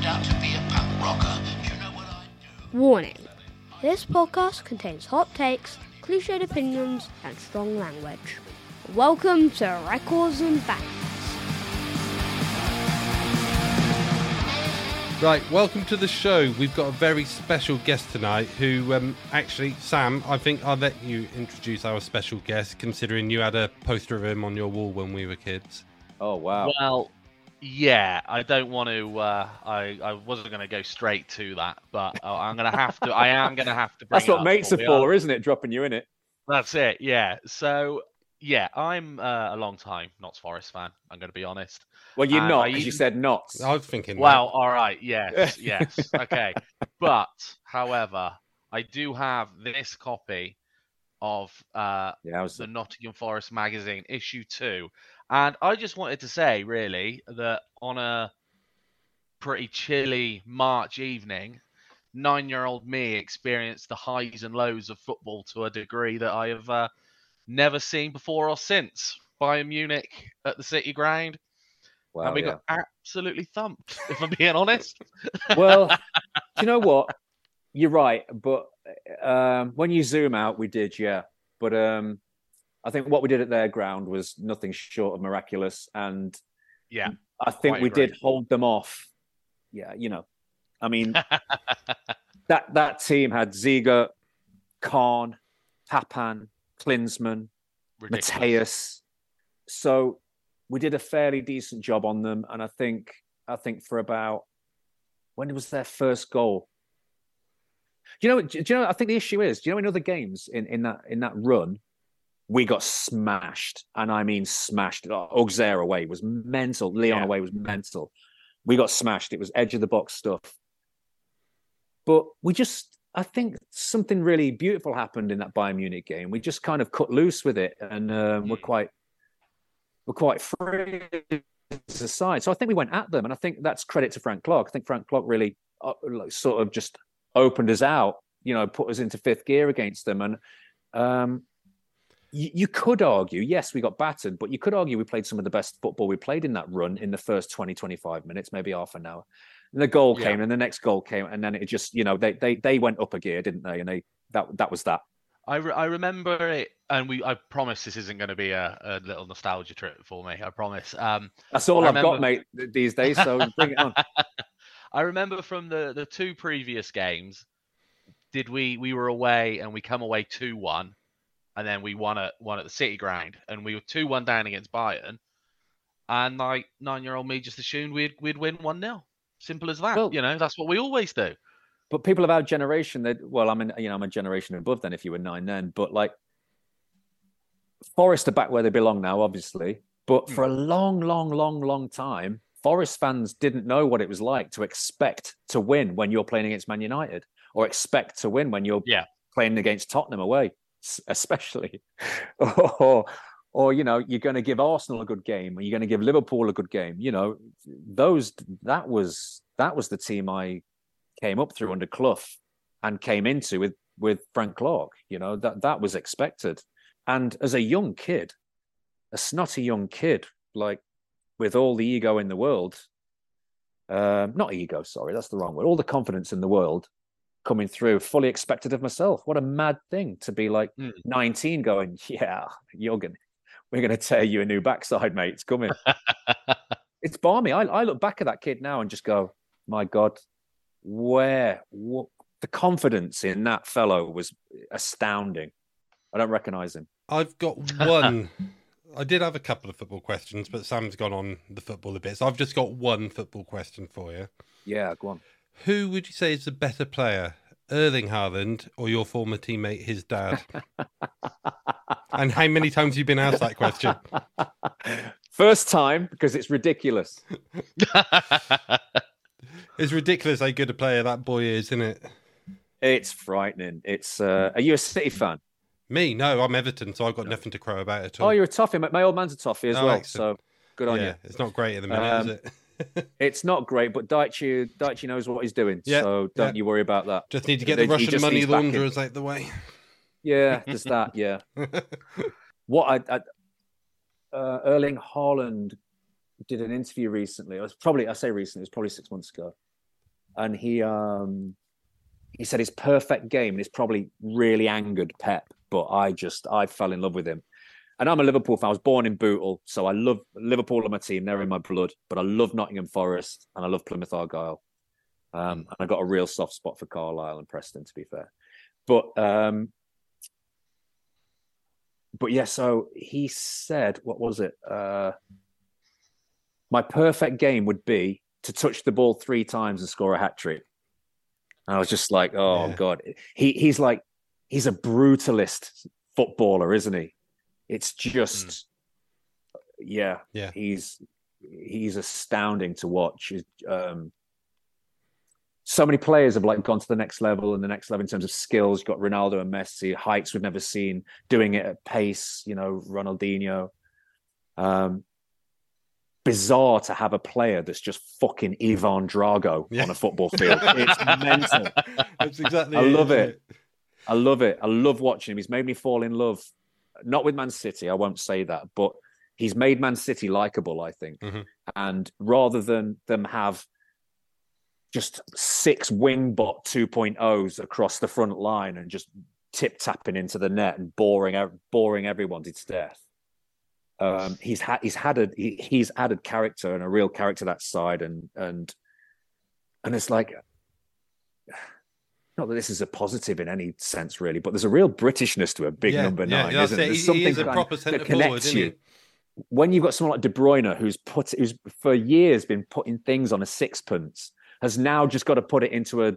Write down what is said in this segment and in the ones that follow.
turned out to be a punk rocker. You know what I do? Warning this podcast contains hot takes, cliched opinions, and strong language. Welcome to Records and Bands. Right, welcome to the show. We've got a very special guest tonight who, um, actually, Sam, I think I'll let you introduce our special guest, considering you had a poster of him on your wall when we were kids. Oh wow! Well, yeah, I don't want to. Uh, I I wasn't going to go straight to that, but uh, I'm going to have to. I am going to have to. Bring That's it what up mates are we for, isn't it? Dropping you in it. That's it. Yeah. So yeah, I'm uh, a long time Notts Forest fan. I'm going to be honest. Well, you're And not I because you said not. I was thinking, that. Well, all right. Yes. Yes. okay. But however, I do have this copy of uh, Yeah, was. the Nottingham Forest magazine, issue two. And I just wanted to say, really, that on a pretty chilly March evening, nine year old me experienced the highs and lows of football to a degree that I have uh, never seen before or since. Bayern Munich at the City Ground, Wow, and we yeah. got absolutely thumped, if I'm being honest. well, do you know what? You're right, but um, when you zoom out, we did, yeah. But um, I think what we did at their ground was nothing short of miraculous, and Yeah. I think we agree. did hold them off. Yeah, you know, I mean that that team had Ziege, Kahn, Papin, Klinsmann. Matthäus. So we did a fairly decent job on them, and I think I think for about when was their first goal? Do you know? Do you know? I think the issue is, do you know in other games in, in that in that run, we got smashed, and I mean smashed. Auxerre away was mental. Lyon Yeah. away was mental. We got smashed. It was edge of the box stuff. But we just, I think something really beautiful happened in that Bayern Munich game. We just kind of cut loose with it, and um, we're Mm. quite, we're quite free as a side. So I think we went at them, and I think that's credit to Frank Clark. I think Frank Clark really uh, like, sort of just opened us out, you know, put us into fifth gear against them, and um, you, you could argue, yes, we got battered, but you could argue we played some of the best football we played in that run in the first 20, 25 minutes, maybe half an hour. And the goal Yeah. came, and the next goal came, and then it just, you know, they they they went up a gear, didn't they? And they that that was that. I, re- I remember it, and we. I promise this isn't going to be a, a little nostalgia trip for me. I promise. Um, That's all I I've got, mate, these days. So bring it on. I remember from the the two previous games, did we we were away and we come away two one, and then we won at one at the City Ground, and we were two one down against Bayern, and like nine year old me just assumed we'd we'd win one 0 Simple as that. Well- you know, that's what we always do. But people of our generation, that well, I'm in, you know, I'm a generation above then. If you were nine then, but like Forest are back where they belong now, obviously. But for a long, long, long, long time, Forest fans didn't know what it was like to expect to win when you're playing against Man United, or expect to win when you're Yeah. playing against Tottenham away, especially. or, or you know, you're going to give Arsenal a good game, or you're going to give Liverpool a good game. You know, those that was that was the team I came up through under Clough and came into with with Frank Clark. You know that that was expected. And as a young kid, a snotty young kid, like with all the ego in the world, um, not ego, sorry, that's the wrong word. All the confidence in the world coming through, fully expected of myself. What a mad thing to be like Mm. 19, going, yeah, you're gonna, we're gonna tear you a new backside, mate. It's coming. it's balmy. I, I look back at that kid now and just go, my God, where what, the confidence in that fellow was astounding. I don't recognize him. I've got one. I did have a couple of football questions, but Sam's gone on the football a bit. So I've just got one football question for you. Yeah, go on. Who would you say is the better player, Erling Haaland or your former teammate, his dad? and how many times have you been asked that question? First time because it's ridiculous. It's ridiculous how good a player that boy is, isn't it? It's frightening. It's. Uh, are you a City fan? Me, no, I'm Everton, so I've got nothing to crow about at all. Oh, you're a toffee. My old man's a toffee as Oh, well. excellent. So good on yeah, you. it's not great at the minute, Um, is it? It's not great, but Dyche Dyche knows what he's doing. Yeah, So don't yeah. you worry about that. Just need to get the Russian money needs backing. launderers out the way. Yeah, just that. Yeah. what I, I uh, Erling Haaland did an interview recently. It was probably I say recently. It was probably six months ago, and he um he said his perfect game, and it's probably really angered Pep, but I just I fell in love with him. And I'm a Liverpool fan. I was born in Bootle, so I love Liverpool on my team. They're in my blood. But I love Nottingham Forest and I love Plymouth Argyle. Um, and I got a real soft spot for Carlisle and Preston, to be fair. But um, but yeah, so he said, what was it? Uh, my perfect game would be to touch the ball three times and score a hat trick. And I was just like, oh Yeah. god, he he's like he's a brutalist footballer, isn't he? It's just, yeah, Yeah. he's he's astounding to watch. Um, so many players have like gone to the next level and the next level in terms of skills. You've got Ronaldo and Messi, heights we've never seen, doing it at pace. You know, Ronaldinho. Um, bizarre to have a player that's just fucking Ivan Drago Yeah. on a football field. It's mental. That's exactly. I love isn't it. I love it. I love watching him. He's made me fall in love, not with Man City. I won't say that, but he's made Man City likable. I think, Mhm. and rather than them have just six wingbot 2.0s across the front line and just tip tapping into the net and boring boring everyone to death. Um, he's had he's had a he, he's added character and a real character to that side and and and it's like not that this is a positive in any sense really, but there's a real Britishness to a big Yeah, number nine, that's isn't it. there? He- There's he is a kind proper that centre forward, connects isn't he? you. When you've got someone like De Bruyne who's put who's for years been putting things on a sixpence, has now just got to put it into a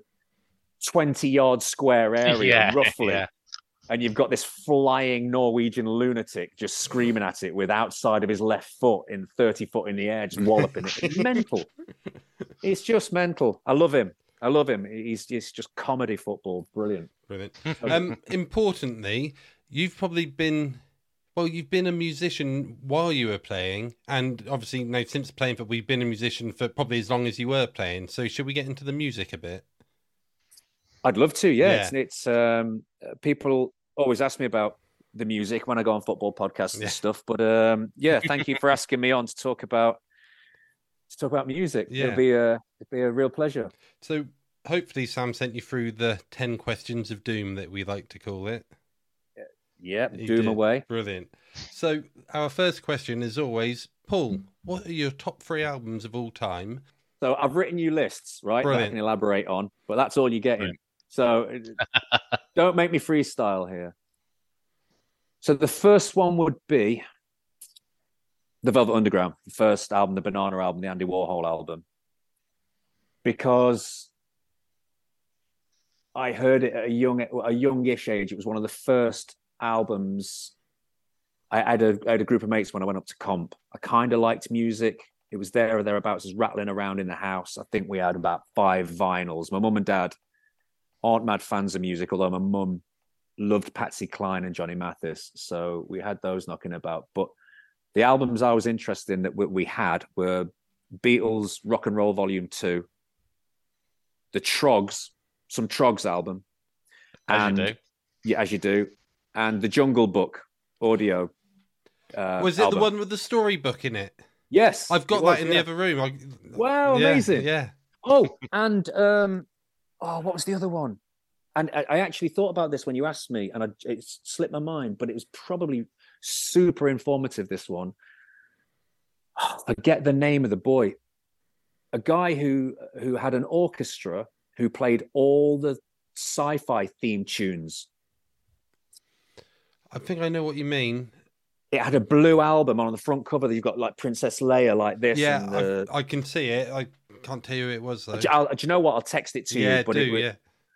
20 yard square area Yeah, roughly. yeah. And you've got this flying Norwegian lunatic just screaming at it with outside of his left foot in 30 foot in the air, just walloping it. It's mental. It's just mental. I love him. I love him. He's, he's just comedy football. Brilliant. Brilliant. Um, importantly, you've probably been, well, you've been a musician while you were playing, and obviously, now since playing, but we've been a musician for probably as long as you were playing. So, should we get into the music a bit? I'd love to. Yeah, Yeah. it's, it's um, uh, people always ask me about the music when I go on football podcasts and Yeah. stuff. But um, yeah, thank you for asking me on to talk about to talk about music. Yeah. It'll be a it'll be a real pleasure. So, hopefully, Sam sent you through the 10 questions of doom that we like to call it. Yeah, He doom did. away. Brilliant. So, our first question is always Paul, what are your top three albums of all time? So I've written you lists, right? That I Brilliant. can elaborate on, but that's all you're getting. So uh, don't make me freestyle here. So the first one would be the Velvet Underground, the first album, the Banana album, the Andy Warhol album, because I heard it at a young, a youngish age. It was one of the first albums. I had a, I had a group of mates when I went up to comp. I kind of liked music. It was there or thereabouts, just rattling around in the house. I think we had about five vinyls. My mum and dad aren't mad fans of music, although my mum loved Patsy Cline and Johnny Mathis, so we had those knocking about. But the albums I was interested in that we- we had were Beatles Rock and Roll Volume Two, the Troggs, some Troggs album, As and you do. yeah, as you do, and the Jungle Book audio. Uh, Was it the one with the storybook in it? Yes, I've got it was, that in yeah. the other room. I, Wow, Yeah, amazing. Yeah. Oh, and um, oh, what was the other one? And I, I actually thought about this when you asked me, and I, it slipped my mind, but it was probably super informative. This one, oh, forget the name of the boy, a guy who who had an orchestra who played all the sci-fi theme tunes. I think I know what you mean. It had a blue album on the front cover that you've got like Princess Leia, like this. yeah, I've- uh, I can see it. I can't tell you who it was though. do, do you know what? I'll text it to yeah, you. But do it, yeah.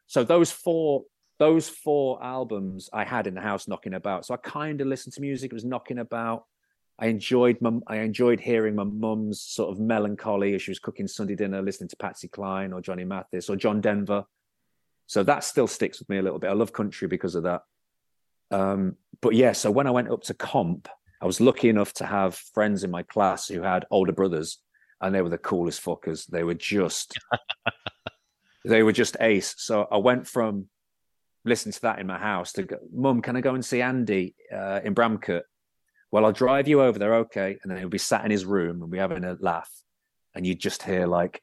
so those four those four albums I had in the house knocking about. So I kind of listened to music. It was knocking about. I enjoyed my I enjoyed hearing my mum's sort of melancholy as she was cooking Sunday dinner, listening to Patsy Cline or Johnny Mathis or John Denver. So that still sticks with me a little bit. I love country because of that. Um, but yeah, so when I went up to comp, I was lucky enough to have friends in my class who had older brothers, and they were the coolest fuckers. They were just they were just ace. So I went from listening to that in my house to go, Mum, can I go and see Andy uh, in Bramcote? Well, I'll drive you over there, okay. And then he'll be sat in his room and we having a laugh. And you'd just hear like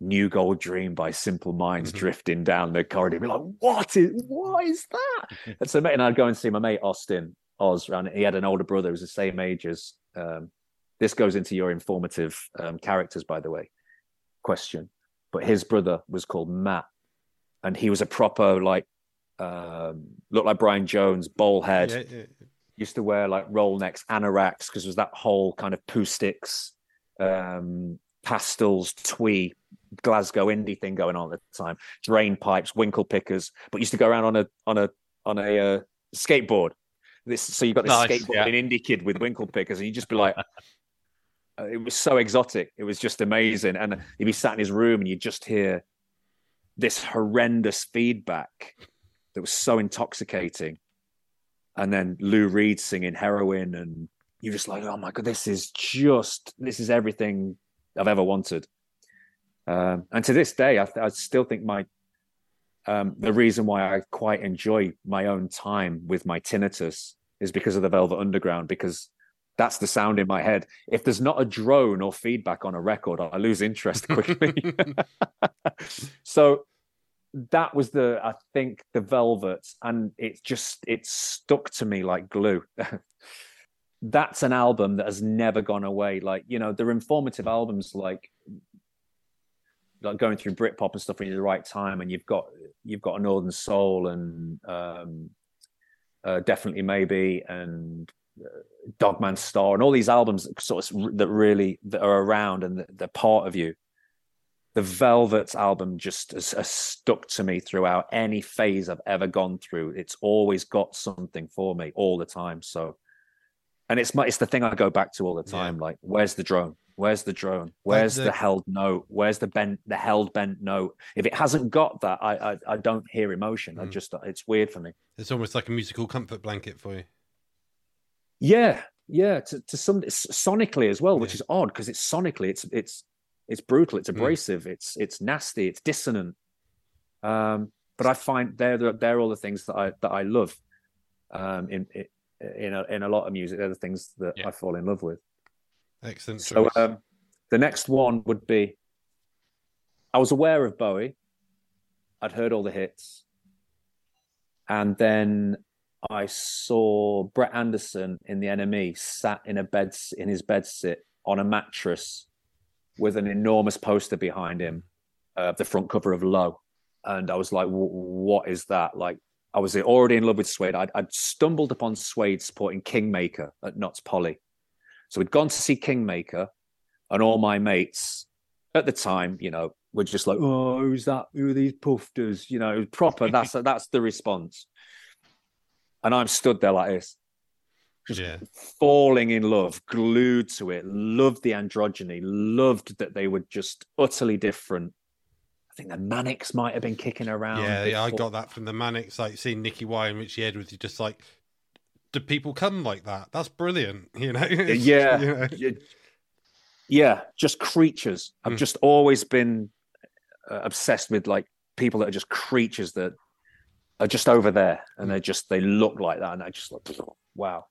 New Gold Dream by Simple Minds Mhm. drifting down the corridor. Be like, what is what is that? and so mate and I'd go and see my mate Austin Oz, and he had an older brother who was the same age as. Um, this goes into your informative um, characters, by the way. Question, but his brother was called Matt, and he was a proper like um, looked like Brian Jones, bowl head Yeah, yeah. used to wear like roll necks, anoraks, because it was that whole kind of Pooh Sticks, um, pastels, twee, Glasgow indie thing going on at the time. Drain pipes, winkle pickers, but used to go around on a on a on a uh, skateboard. This so you got this Nice, skateboard yeah. indie kid with winkle pickers, and you just be like. uh, It was so exotic. It was just amazing. And he'd be sat in his room and you'd just hear this horrendous feedback that was so intoxicating and then Lou Reed singing heroin, and you're just like, oh my god, this is just this is everything I've ever wanted. Um, and to this day, I, th- I still think my um, the reason why I quite enjoy my own time with my tinnitus is because of the Velvet Underground, because that's the sound in my head. If there's not a drone or feedback on a record, I lose interest quickly. so that was the I think the Velvets, and it just it stuck to me like glue. That's an album that has never gone away. Like you know, they're informative albums, like like going through Britpop and stuff when you're the right time, and you've got you've got a Northern Soul and um, uh, definitely maybe and Dog Man Star and all these albums that sort of that really that are around and that- they're part of you the Velvets album just has, has stuck to me throughout any phase I've ever gone through. It's always got something for me all the time. So, and it's my, it's the thing I go back to all the Yeah. time. Like, where's the drone? Where's the drone? Where's the- the, held note? Where's the bent the held bent note? If it hasn't got that, I I, I don't hear emotion. I Mm. just it's weird for me. It's almost like a musical comfort blanket for you. Yeah, yeah. To, to some sonically as well, which Yeah. is odd because it's sonically it's it's it's brutal, it's Mm. abrasive, it's it's nasty, it's dissonant. Um, but I find they're they're all the things that I that I love. Um, in in in a, in a lot of music, they're the things that Yeah. I fall in love with. Excellent So um, the next one would be. I was aware of Bowie. I'd heard all the hits, and then I saw Brett Anderson in the NME sat in a bed in his bed sit on a mattress with an enormous poster behind him, uh, the front cover of Low, and I was like, "What is that?" Like, I was already in love with Suede. I'd, I'd stumbled upon Suede supporting Kingmaker at Notts Poly, so we'd gone to see Kingmaker, and all my mates at the time, you know, were just like, "Oh, who's that? Who are these pufters?" You know, proper. That's that's the response. And I'm stood there like this, just yeah. falling in love, glued to it. Loved the androgyny. Loved that they were just utterly different. I think the Manics might have been kicking around. Yeah, yeah, I got that from the Manics, like seeing Nicky Wire and Richie Edwards. You're just like, do people come like that? That's brilliant, you know? Yeah, you know? yeah, yeah, just creatures. I've Mm. just always been uh, obsessed with like people that are just creatures that are just over there, and they just they look like that, and I just like wow.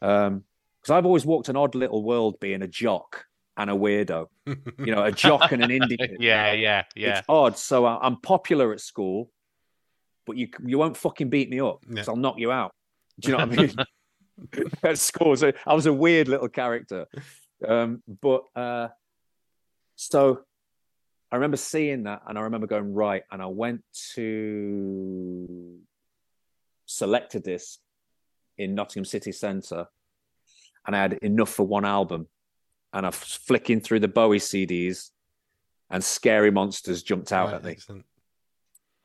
Um, because I've always walked an odd little world, being a jock and a weirdo. You know, a jock and an indie. kid. yeah, yeah, yeah. It's odd. So I'm popular at school, but you you won't fucking beat me up because Yeah. I'll knock you out. Do you know what I mean? at school, so I was a weird little character. Um, but uh, so I remember seeing that, and I remember going right, and I went to Selectadisc in Nottingham City Centre, and I had enough for one album, and I was flicking through the Bowie CDs, and Scary Monsters jumped out Right, at me, excellent.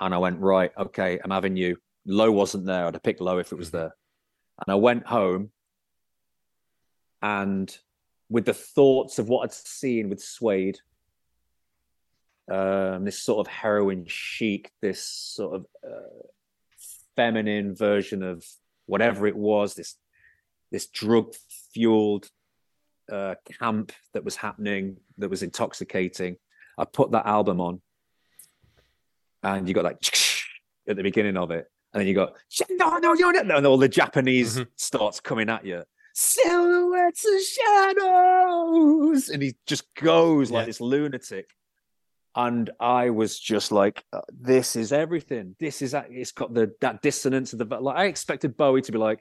and I went right, okay, I'm having you. Low wasn't there. I'd have picked Low if it was Mhm. there, and I went home, and with the thoughts of what I'd seen with Suede, um, this sort of heroin chic, this sort of uh, feminine version of whatever it was, this this drug fueled uh, camp that was happening, that was intoxicating. I put that album on, and you got like at the beginning of it, and then you got no, no, no, no, and all the Japanese Mhm. starts coming at you. Silhouettes and shadows, and he just goes like this lunatic. And I was just like, uh, "This is everything. This is. It's got the that dissonance of the like." I expected Bowie to be like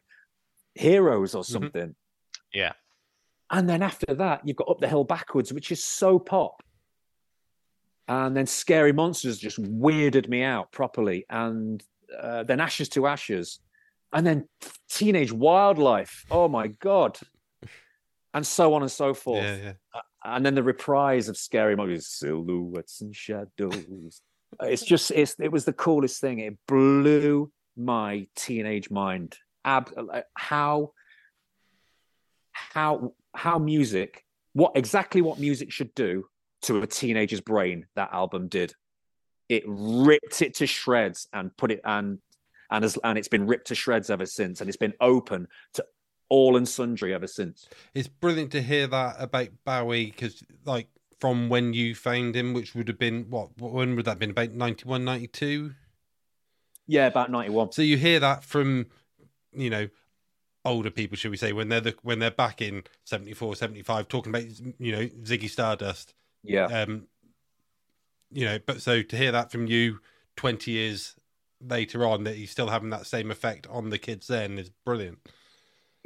Heroes or something. Yeah. And then after that, you've got Up the Hill Backwards, which is so pop. And then Scary Monsters just weirded me out properly. And uh, then Ashes to Ashes. And then Teenage Wildlife. Oh my God. And so on and so forth. Yeah, yeah. And then the reprise of Scary movies, Silhouettes and Shadows. it's just, it's, it was the coolest thing. It blew my teenage mind. Ab- uh, how, how, how music, what exactly what music should do to a teenager's brain that album did. It ripped it to shreds and put it and and as and it's been ripped to shreds ever since, and it's been open to all and sundry ever since. It's brilliant to hear that about Bowie because, like, from when you found him, which would have been what? When would that have been? About 91, 92? Yeah, about ninety one. So you hear that from, you know, older people, should we say, when they're the, when they're back in 74, 75, talking about, you know, Ziggy Stardust. Yeah, Um, you know, but so to hear that from you 20 years later on, that he's still having that same effect on the kids then is brilliant.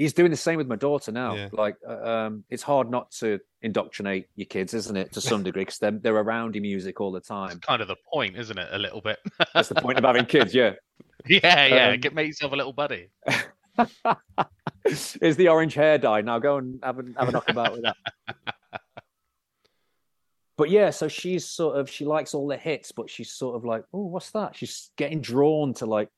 He's doing the same with my daughter now. Yeah. Like, uh, um, it's hard not to indoctrinate your kids, isn't it, to some degree, because they're they're around your music all the It's time. kind of the point, isn't it? A little bit. That's the point of having kids. Yeah. yeah, yeah. Um, Get make yourself a little buddy. is the orange hair dye. Now go and have a, have a knockabout with that. But yeah, so she's sort of she likes all the hits, but she's sort of like, oh, what's that? She's getting drawn to like,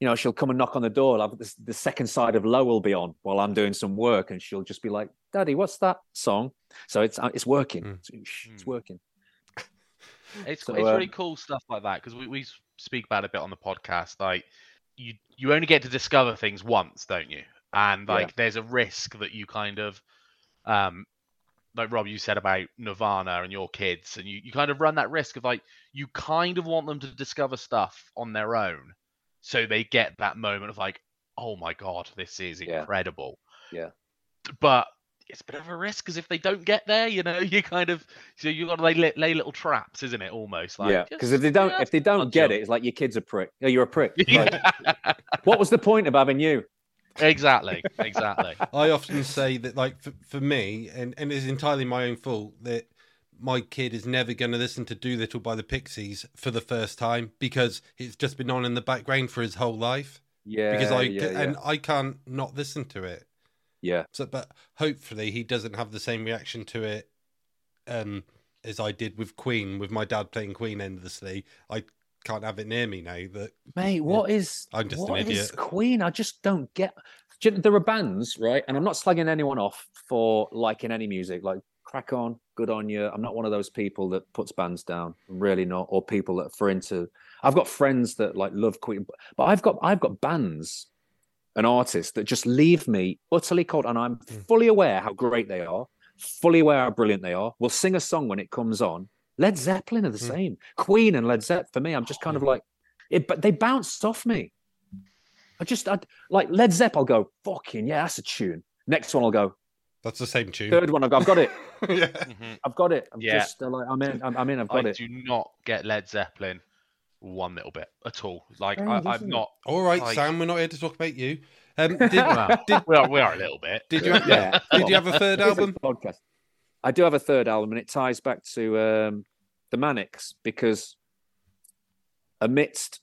you know, she'll come and knock on the door. Like the, the second side of Low will be on while I'm doing some work, and she'll just be like, "Daddy, what's that song?" So it's uh, it's working. Mm. It's, it's Mm. working. It's So, it's really um, cool stuff like that because we, we speak about it a bit on the podcast. Like you you only get to discover things once, don't you? And Yeah. like there's a risk that you kind of um like Rob, you said about Nirvana and your kids, and you, you kind of run that risk of like you kind of want them to discover stuff on their own, so they get that moment of like, oh my god, this is incredible. Yeah. But it's a bit of a risk because if they don't get there, you know, you kind of so you got to lay, lay little traps, isn't it? Almost like yeah, because if they don't yeah, if they don't get them. it, it's like your kid's a prick. Yeah, you're a prick. Like, Yeah. what was the point of having you? exactly, exactly. I often say that, like, for, for me, and, and it's entirely my own fault, that my kid is never going to listen to Doolittle by the Pixies for the first time because it's just been on in the background for his whole life. Yeah, because I yeah, yeah. and I can't not listen to it. yeah. So, but hopefully he doesn't have the same reaction to it um, as I did with Queen, with my dad playing Queen endlessly. I can't have it near me now. That Mate, what is? I'm just an what is idiot. Queen? I just don't get. Do you know, There are bands, right? And I'm not slagging anyone off for liking any music. Like, crack on, good on you. I'm not one of those people that puts bands down. I'm really not. Or people that for into. I've got friends that like love Queen, but I've got I've got bands and artists that just leave me utterly cold, and I'm Mm. fully aware how great they are, fully aware how brilliant they are. We'll sing a song when it comes on. Led Zeppelin are the Mm. same. Queen and Led Zeppelin for me, I'm just kind of like, it, but they bounced off me. I just I, like Led Zeppelin. I'll go fucking yeah, that's a tune. Next one, I'll go. That's the same tune. Third one, I'll go. I've got it. yeah. Mhm. I've got it. I'm Yeah. just uh, like I'm in. I'm, I'm in. I've got I it. I do not get Led Zeppelin one little bit at all. Like Strange, I, I'm it? not. All right, Like- Sam. We're not here to talk about you. Um, did, Well, did we are, we are a little bit. did you have, Yeah. did you have a third It is a album? podcast. I do have a third album, and it ties back to um, the Manics because amidst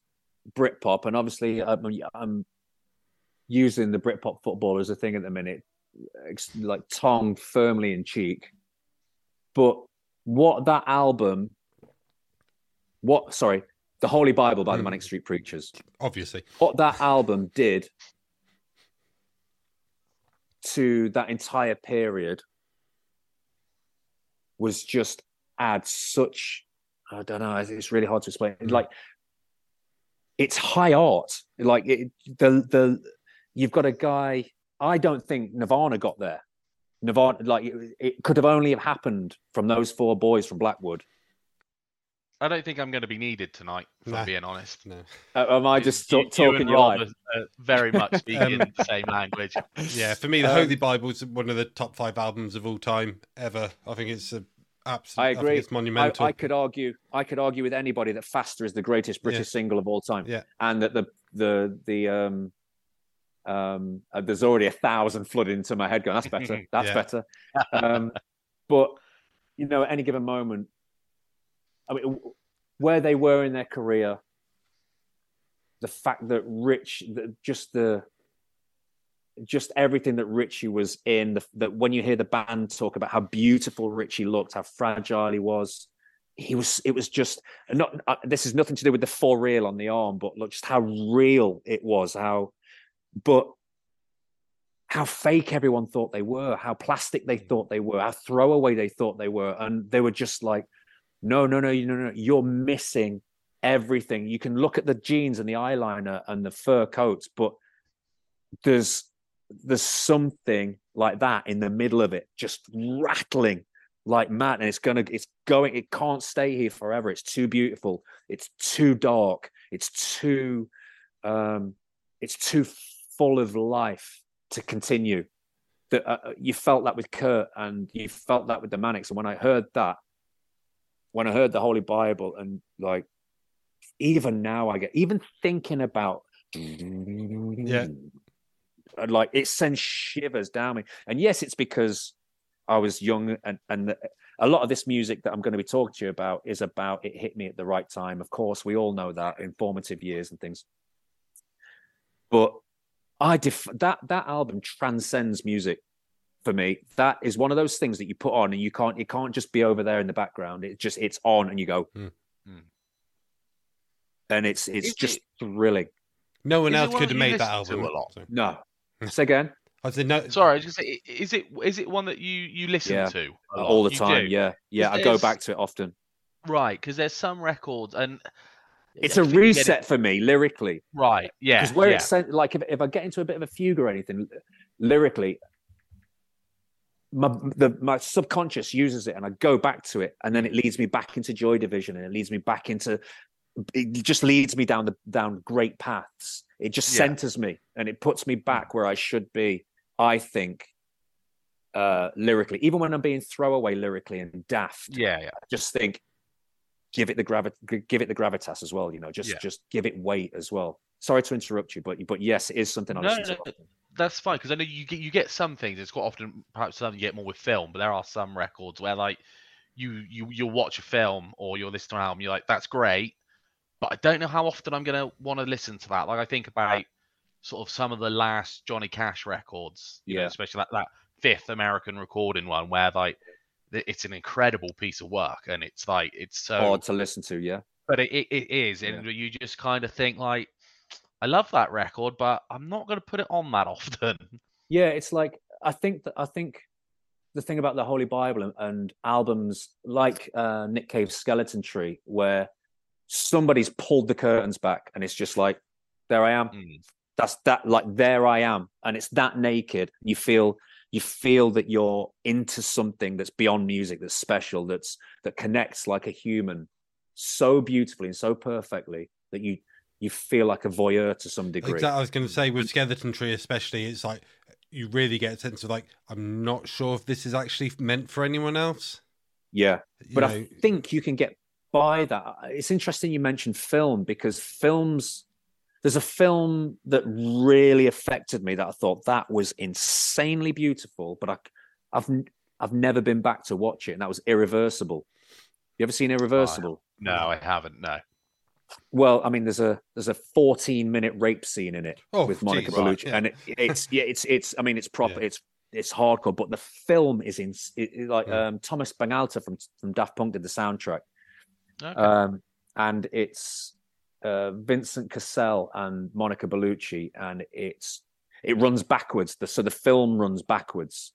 Britpop, and obviously I'm, I'm using the Britpop football as a thing at the minute, ex- like tongue firmly in cheek. But what that album, what sorry, the Holy Bible by the Hmm. Manic Street Preachers, Obviously. what that album did to that entire period was just add such I don't know it's- really hard to explain Mm. like it's high art like it, the the you've got a guy I don't think Nirvana got there Nirvana like it, it could have only have happened from those four boys from Blackwood I don't think I'm going to be needed tonight. If Nah. I'm being honest. No. uh, am I just You- talk, you talking and your Rob are, uh, very much speaking Um, the same language. Yeah, for me, the Um, Holy Bible is one of the top five albums of all time ever. I think it's a, Absolutely, I agree. think it's I, monumental. I could argue. I could argue with anybody that "Faster" is the greatest British Yeah. single of all time, Yeah. and that the the the um um uh, there's already a thousand flooding into my head going. That's better. That's Yeah. better. Um, but you know, at any given moment, I mean, where they were in their career, the fact that Rich, that just the just everything that Richie was in. The, that when you hear the band talk about how beautiful Richie looked, how fragile he was, he was. It was just not. Uh, this is nothing to do with the for real on the arm, but look, just how real it was. How, but how fake everyone thought they were, how plastic they thought they were, how throwaway they thought they were, and they were just like, no, no, no, no, no, you're missing everything. You can look at the jeans and the eyeliner and the fur coats, but there's there's something like that in the middle of it, just rattling like mad, and it's gonna, it's going, it can't stay here forever. It's too beautiful. It's too dark. It's too, um, it's too full of life to continue. That uh, uh, you felt that with Kurt, and you felt that with the Manics. And when I heard that, when I heard the Holy Bible, and like even now, I get even thinking about Yeah. like it sends shivers down me. And yes, it's because I was young, and and a lot of this music that I'm going to be talking to you about is about it hit me at the right time. Of course, we all know that informative years and things. But I def- that that album transcends music for me. That is one of those things that you put on and you can't it can't just be over there in the background. It just it's on and you go, Mm. Mm. and it's it's Is just it- thrilling. no one else could have made that album. a lot? so- No, say again. I said no. Sorry, I was just say, is it is it one that you you listen Yeah. to all the You time. do? Yeah, yeah. I go back to it often. Right, because there's some records and It's a think you get it- reset for me lyrically. Right, yeah, because where yeah. it's sent, like if, if I get into a bit of a fugue or anything, lyrically, my the my subconscious uses it, and I go back to it, and then it leads me back into Joy Division, and it leads me back into. It just leads me down the down great paths. It just Yeah. centers me, and it puts me back where I should be. I think, uh lyrically, even when I'm being throwaway lyrically and daft, yeah, yeah. I just think give it the gravi- give it the gravitas as well you know just Yeah. just give it weight as well sorry to interrupt you but but yes it is something i No, no, to often. That's fine because I know you get you get some things. It's quite often perhaps something you get more with film, but there are some records where like you you you'll watch a film or you'll listen to an album, you're like, that's great, but I don't know how often I'm gonna want to listen to that. Like I think about sort of some of the last Johnny Cash records, you know, Yeah. especially that that fifth American recording one where like it's an incredible piece of work and it's like it's so hard to listen to yeah. But it, it, it is and you just kind of think like i love that record but i'm not going to put it on that often. Yeah it's like i think that i think the thing about the holy bible and, and albums like uh nick cave's skeleton tree where somebody's pulled the curtains back and it's just like there i am. Mm. that's that like there i am and it's that naked you feel you feel that you're into something that's beyond music that's special that's that connects like a human so beautifully and so perfectly that you you feel like a voyeur to some degree Exactly. I was going to say with Skeleton Tree, especially, it's like you really get a sense of like I'm not sure if this is actually meant for anyone else. yeah You but know, i think you can get by that it's interesting you mentioned film because films there's a film that really affected me that i thought that was insanely beautiful but I, i've n- i've never been back to watch it and that was irreversible you ever seen irreversible no i haven't no well i mean there's a there's a 14 minute rape scene in it Oh, with monica geez, right, bellucci yeah. and it, it's yeah it's it's i mean it's proper Yeah. it's it's hardcore but the film is in it, it- like Mm. um thomas bangalter from from daft punk did the soundtrack okay. um, and it's uh, Vincent Cassel and Monica Bellucci, and it's it runs backwards. The, so the film runs backwards.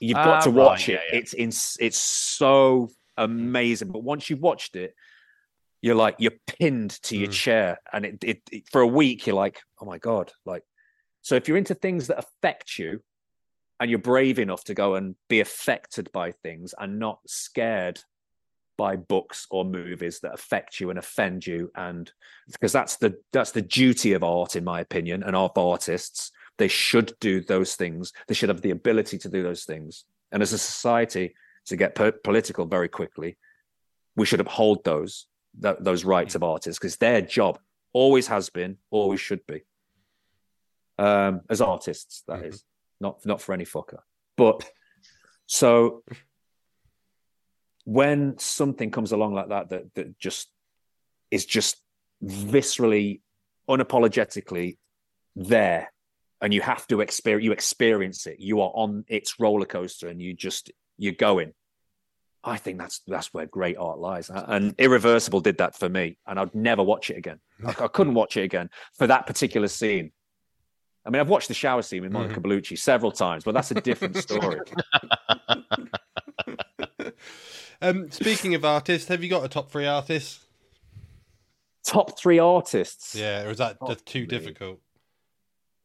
You've got Ah, to right, watch yeah, it. yeah. It's in, it's so amazing. But once you've watched it, you're like you're pinned to your Mm. chair, and it, it, it for a week you're like, oh my god, like. So if you're into things that affect you, and you're brave enough to go and be affected by things and not scared by books or movies that affect you and offend you and because that's the that's the duty of art in my opinion and of artists they should do those things they should have the ability to do those things and as a society to get po- political very quickly. We should uphold those th- those rights of artists because their job always has been, always should be. Um, as artists, that is Mhm. not not for any fucker. But so when something comes along like that that that just is just viscerally, unapologetically there, and you have to experience you experience it. You are on its roller coaster, and you just you're going. I think that's that's where great art lies, and Irreversible did that for me, and I'd never watch it again. I, I couldn't watch it again for that particular scene. I mean, I've watched the shower scene with mm-hmm. Monica Bellucci several times, but that's a different story. um, speaking of artists, have you got a top three artists? Top three artists. Yeah, or is that Top just too three. difficult?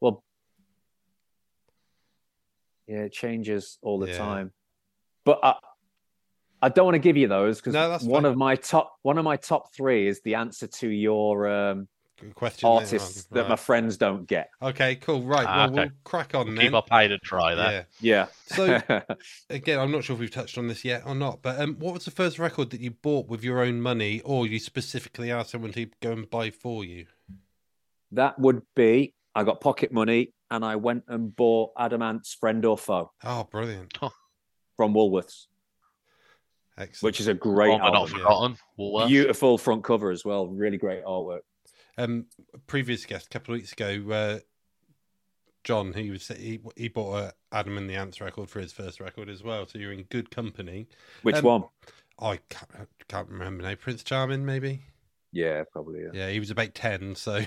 Well, yeah, it changes all the Yeah. time. But I, I don't want to give you those because No, one fine. of my top one of my top three is the answer to your um, question. artists on. that my friends don't get. Okay, cool. Right. Ah, well, we'll crack on Keep then. our powder dry there. Yeah. Yeah. So again, I'm not sure if we've touched on this yet or not, but um, what was the first record that you bought with your own money, or you specifically asked someone to go and buy for you? that would be I got pocket money and I went and bought Adam Adamant's Friend or Foe Oh, brilliant! from Woolworths, Excellent. which is a great Oh, but not forgotten. Woolworths. Beautiful front cover as well. Really great artwork. Um, previous guest a couple of weeks ago, uh, John, he was he, he bought a Adam and the Ants record for his first record as well. So you're in good company. Which Um, one? I can't, can't remember now. Prince Charming, maybe. Yeah, probably. Yeah. Yeah, he was about ten. So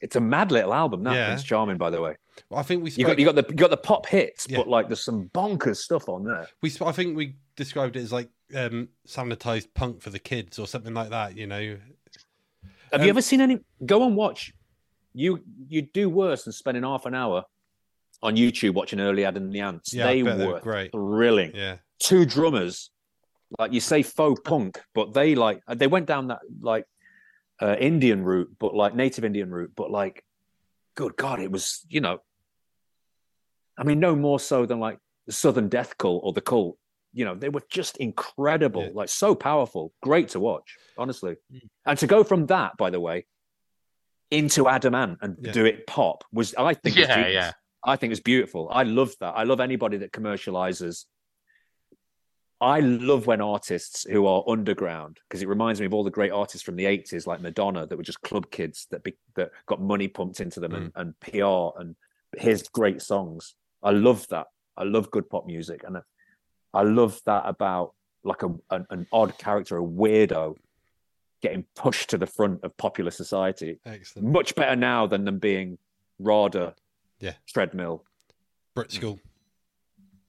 It's a mad little album. That Yeah. Prince Charming, by the way. well, I think we You got you got the you got the pop hits, Yeah. but like there's some bonkers stuff on there. we I think we described it as like um, sanitized punk for the kids or something like that. You know. Have Um, you ever seen any? Go and watch. You you do worse than spending half an hour on YouTube watching Early Adam and the Ants. Yeah, they were great. thrilling. Yeah. Two drummers, like you say, faux punk, but they like they went down that like uh, Indian route, but like native Indian route, but like, good God, it was you know. I mean, no more so than like the Southern Death Cult or the Cult. You know, they were just incredible, Yeah. like so powerful, great to watch, honestly. Mm. And to go from that, by the way, into Adam Ant and Yeah. do it pop was, I think, Yeah, genius. yeah. I think it's beautiful. I love that. I love anybody that commercializes. I love when artists who are underground because it reminds me of all the great artists from the 80s, like Madonna, that were just club kids that be, that got money pumped into them and, and PR and his great songs. I love that. I love good pop music, and I love that about like a an, an odd character, a weirdo, getting pushed to the front of popular society. Excellent. Much better now than them being RADA, Yeah. treadmill. Brit school.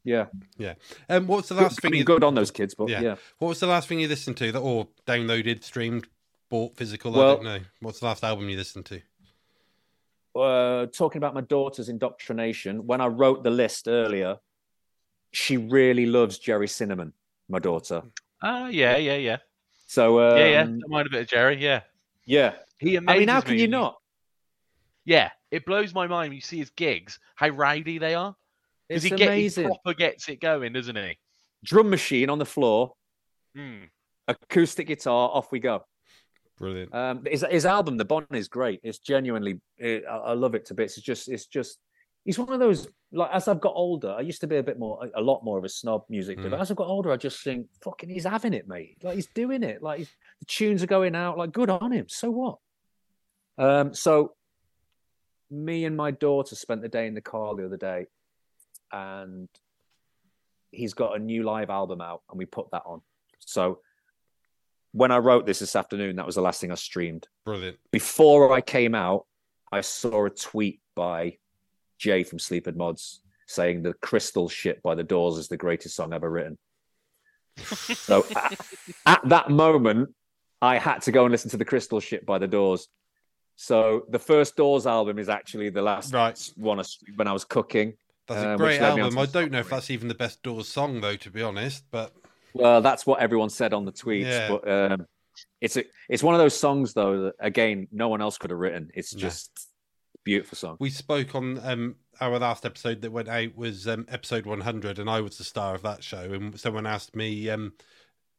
Yeah, yeah. Um, what's the last I thing? You, good on those kids, but Yeah. yeah. What was the last thing you listened to that, or downloaded, streamed, bought physical? I don't know. What's the last album you listened to? Uh, talking about my daughter's indoctrination, when I wrote the list earlier, she really loves Gerry Cinnamon, my daughter. Ah, yeah, yeah, yeah. So um, yeah, yeah. Don't mind a bit of Gerry. Yeah. yeah. He I mean, how can me you not? Yeah, it blows my mind when you see his gigs, how rowdy they are. It's Because he, get, he amazing. proper gets it going, doesn't he? Drum machine on the floor, Hmm. acoustic guitar, off we go. Brilliant. Um, his his album, The Bonny, is great. It's genuinely, it, I, I love it to bits. It's just, it's just, he's one of those. Like as I've got older, I used to be a bit more, a lot more of a snob music. Mm. But as I've got older, I just think, fucking, he's having it, mate. Like he's doing it. Like the tunes are going out. Like good on him. So what? Um, so me and my daughter spent the day in the car the other day, and he's got a new live album out, and we put that on. So when I wrote this this afternoon, that was the last thing I streamed. Brilliant. Before I came out, I saw a tweet by Jay from Sleaford Mods saying the Crystal Ship by the Doors is the greatest song ever written. so at, at that moment, I had to go and listen to the Crystal Ship by the Doors. So the first Doors album is actually the last Right. one I, when I was cooking. That's Uh, a great led me on album. I don't know if that's even the best Doors song, though, to be honest. But Well, that's what everyone said on the tweets. Yeah. But um, it's a, it's one of those songs though that again no one else could have written. It's No. just Beautiful song. we spoke on um, our last episode that went out was um, episode 100, and I was the star of that show. And someone asked me, um,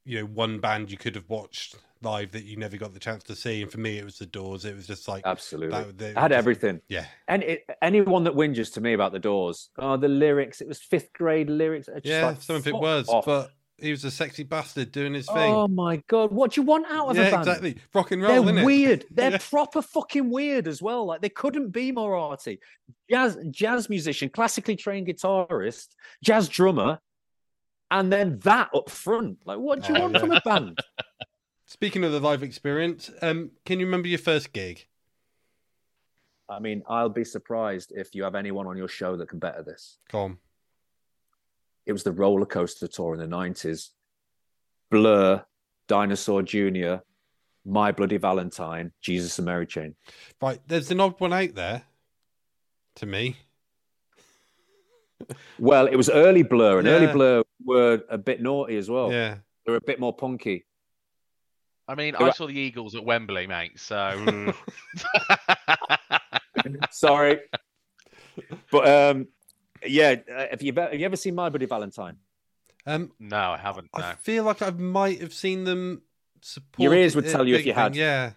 you know, one band you could have watched live that you never got the chance to see, and for me, it was the Doors. It was just like Absolutely. that. that I had everything. Yeah, And it, anyone that whinges to me about the Doors, oh, the lyrics, it was fifth grade lyrics. just yeah, like, some of it was, off. but he was a sexy bastard doing his thing. Oh my god, what do you want out of yeah, a band? exactly. Rock and roll, They're isn't it? weird. They're Yeah. proper fucking weird as well. Like they couldn't be more arty. Jazz jazz musician, classically trained guitarist, jazz drummer, and then that up front. Like, what do you Oh, want yeah. from a band? Speaking of the live experience, um, can you remember your first gig? I mean, I'll be surprised if you have anyone on your show that can better this. Come. on. It was the roller coaster tour in the nineties. Blur, Dinosaur Jr., My Bloody Valentine, Jesus and Mary Chain. Right, there's an odd one out there to me. Well, it was early Blur, and early Blur were a bit naughty as well. Yeah. They were a bit more punky. I mean, Who- I saw the Eagles at Wembley, mate. So mm. Sorry, but um, yeah. uh, Have you have you ever seen My Bloody Valentine? Um, no, I haven't. I feel like I might have seen them support. Your ears would tell you if you thing, had. Yeah.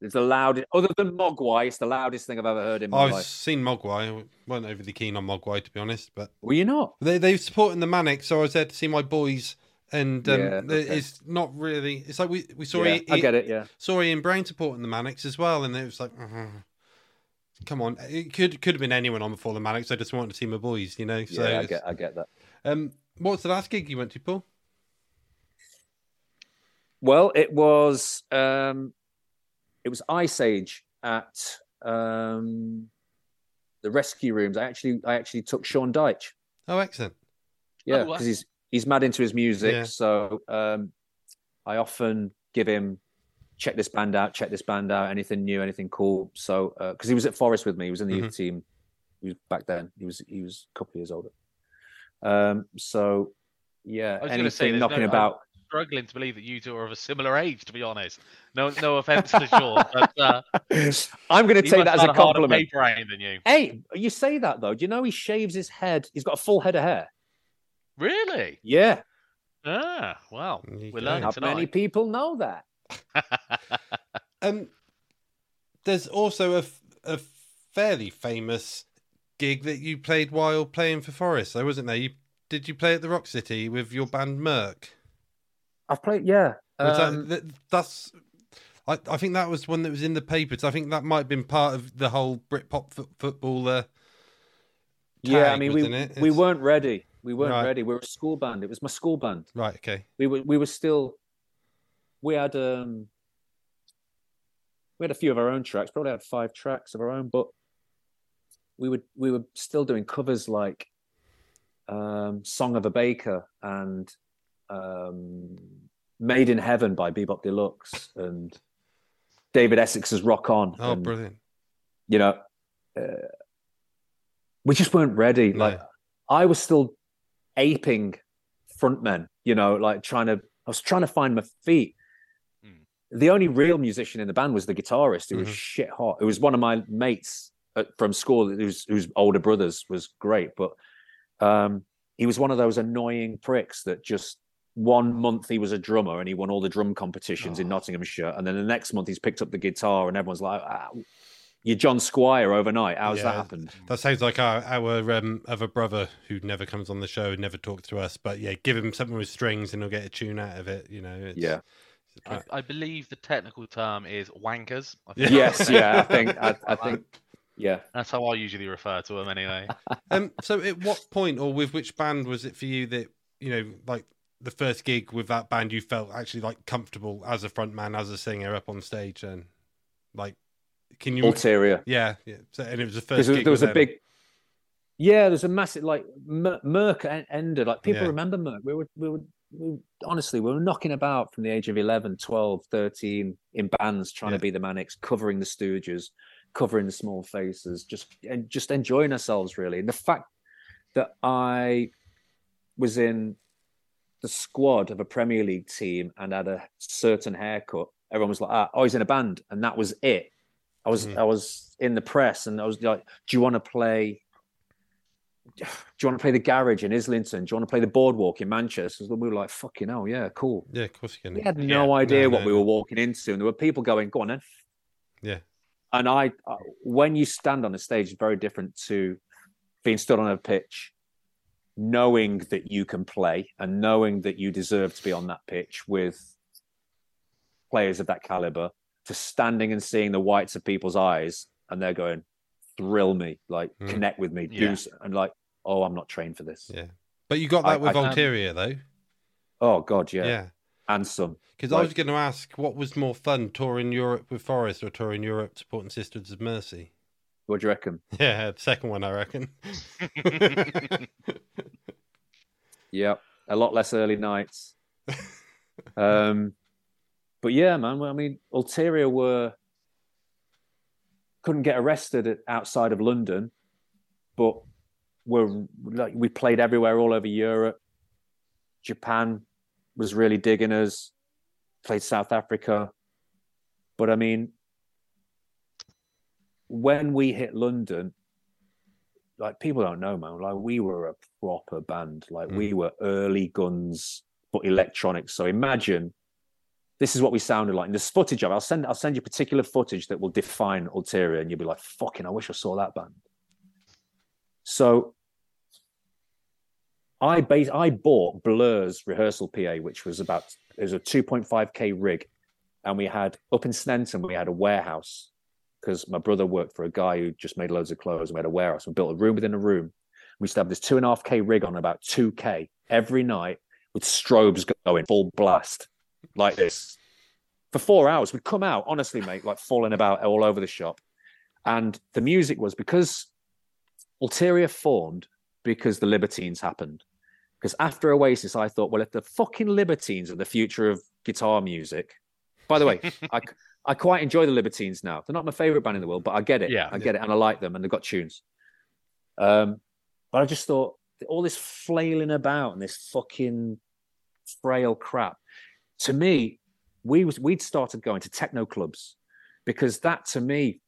It's the loudest, other than Mogwai, it's the loudest thing I've ever heard in my I've life. seen Mogwai. I wasn't overly keen on Mogwai, to be honest, but Were you not? they they supporting the Manic, so I was there to see my boys. And um, Yeah, okay. it's not really. It's like we we saw yeah, Ian- I get it. Yeah, saw Ian Brown supporting the Manics as well, and it was like, uh, come on, it could could have been anyone on before the Manics. I just wanted to see my boys, you know. So yeah, I get, I get that. Um, what's the last gig you went to, Paul? Well, it was um, it was Iceage at um, the rescue rooms. I actually, I actually took Sean Dyche. Oh, excellent. Yeah, wow. because he's he's mad into his music. Yeah. So um, I often give him check this band out, check this band out, anything new, anything cool. So because he was at Forest with me, he was in the Mm-hmm. youth team. He was back then. He was he was a couple of years older. Um, so yeah, I was going to say, anything there's knocking no, about. I'm struggling to believe that you two are of a similar age. To be honest, no, no offense to Sean, but uh, I'm going to take that as a had harder compliment. paper aim than you. Hey, you say that though. Do you know he shaves his head? He's got a full head of hair. Really? Yeah. Ah, well, There we're go. learning Not many people know that. Um, there's also a, f- a fairly famous gig that you played while playing for Forest, though, wasn't there? You did you play at the Rock City with your band Merc? I've played. Yeah. Um, that, that's. I, I think that was one that was in the papers. I think that might have been part of the whole Britpop fo- footballer. yeah. I mean, we it? we weren't ready. We weren't Right. ready. We were a school band. It was my school band. right. Okay. We were we were still. We had um. We had a few of our own tracks. Probably had five tracks of our own, but we would we were still doing covers like um, "Song of a Baker" and um, "Made in Heaven" by Bebop Deluxe and David Essex's "Rock On." Oh, and, brilliant. you know, uh, we just weren't ready. No. Like I was still aping frontmen, you know, like trying to, I was trying to find my feet. The only real musician in the band was the guitarist who was Mhm. shit hot. It was one of my mates at, from school whose, whose older brothers was great, but um, he was one of those annoying pricks that just one month he was a drummer and he won all the drum competitions in Oh. Nottinghamshire, and then the next month he's picked up the guitar and everyone's like, ah, "You're John Squire overnight. How's that happened?" That sounds like our, our um, other brother who never comes on the show and never talks to us. But yeah, give him something with strings and he'll get a tune out of it. You know. It's, Yeah. I, I believe the technical term is wankers. I Yeah. think yes, yeah, I think, I, I think, yeah. that's how I usually refer to them anyway. Um. So, at what point or with which band was it for you that you know, like the first gig with that band, you felt actually like comfortable as a frontman, as a singer up on stage, and like, can you? Ulterior. Yeah, yeah. So, and it was the first. there gig there was a them. big, yeah, there's a massive like Mer- Merck ended. Like people Yeah. remember Merck. We were, we were, we honestly, we were knocking about from the age of 11, 12, 13 in bands, trying Yeah. to be the Manics, covering the Stooges, covering the Small Faces, just and just enjoying ourselves really. And the fact that I was in the squad of a Premier League team and had a certain haircut, everyone was like, ah, "Oh, he's in a band," and that was it. I was Mm. I was in the press and I was like, "Do you want to play? Do you want to play the garage in Islington? Do you want to play the boardwalk in Manchester?" So we were like, "Fucking hell, yeah, cool." Yeah, of course you can. We had no idea No, what no, we no. were walking into, and there were people going, "Go on then." Yeah. And I, I- when you stand on a stage, it's very different to being stood on a pitch, knowing that you can play and knowing that you deserve to be on that pitch with players of that caliber, to standing and seeing the whites of people's eyes, and they're going, "Thrill me, like Mm. connect with me, Yeah. do," and like, "Oh, I'm not trained for this." Yeah. But you got I- that with I- Ulterior though. Oh God, yeah, Yeah. and some. Because I was going to ask, what was more fun, touring Europe with Forest or touring Europe supporting Sisters of Mercy? What do you reckon? Yeah, the second one, I reckon. Yeah, a lot less early nights. um, but yeah, man. well, I mean, Ulterior were couldn't get arrested at, outside of London, but were like we played everywhere, all over Europe. Japan was really digging us. Played South Africa, but I mean, when we hit London, like people don't know, man. Like we were a proper band. Like Mm. we were early guns, but electronics. So imagine this is what we sounded like. And there's footage of. it. I'll send. I'll send you particular footage that will define Ulterior, and you'll be like, "Fucking, I wish I saw that band." So I base. I bought Blur's rehearsal PA, which was about. It was a 2.5k rig, and we had up in Sneinton. We had a warehouse because my brother worked for a guy who just made loads of clothes and we had a warehouse. We built a room within a room. We used to have this two and a half K rig on about 2K every night with strobes going full blast like this for four hours. We'd come out, honestly, mate, like falling about all over the shop. And the music was because Ulterior formed because the Libertines happened. Because after Oasis, I thought, well, if the fucking Libertines are the future of guitar music, by the way, I, I quite enjoy the Libertines now. They're not my favorite band in the world, but I get it. Yeah. I get it, and I like them, and they've got tunes. Um, but I just thought all this flailing about and this fucking frail crap. To me, we was we'd started going to techno clubs because that to me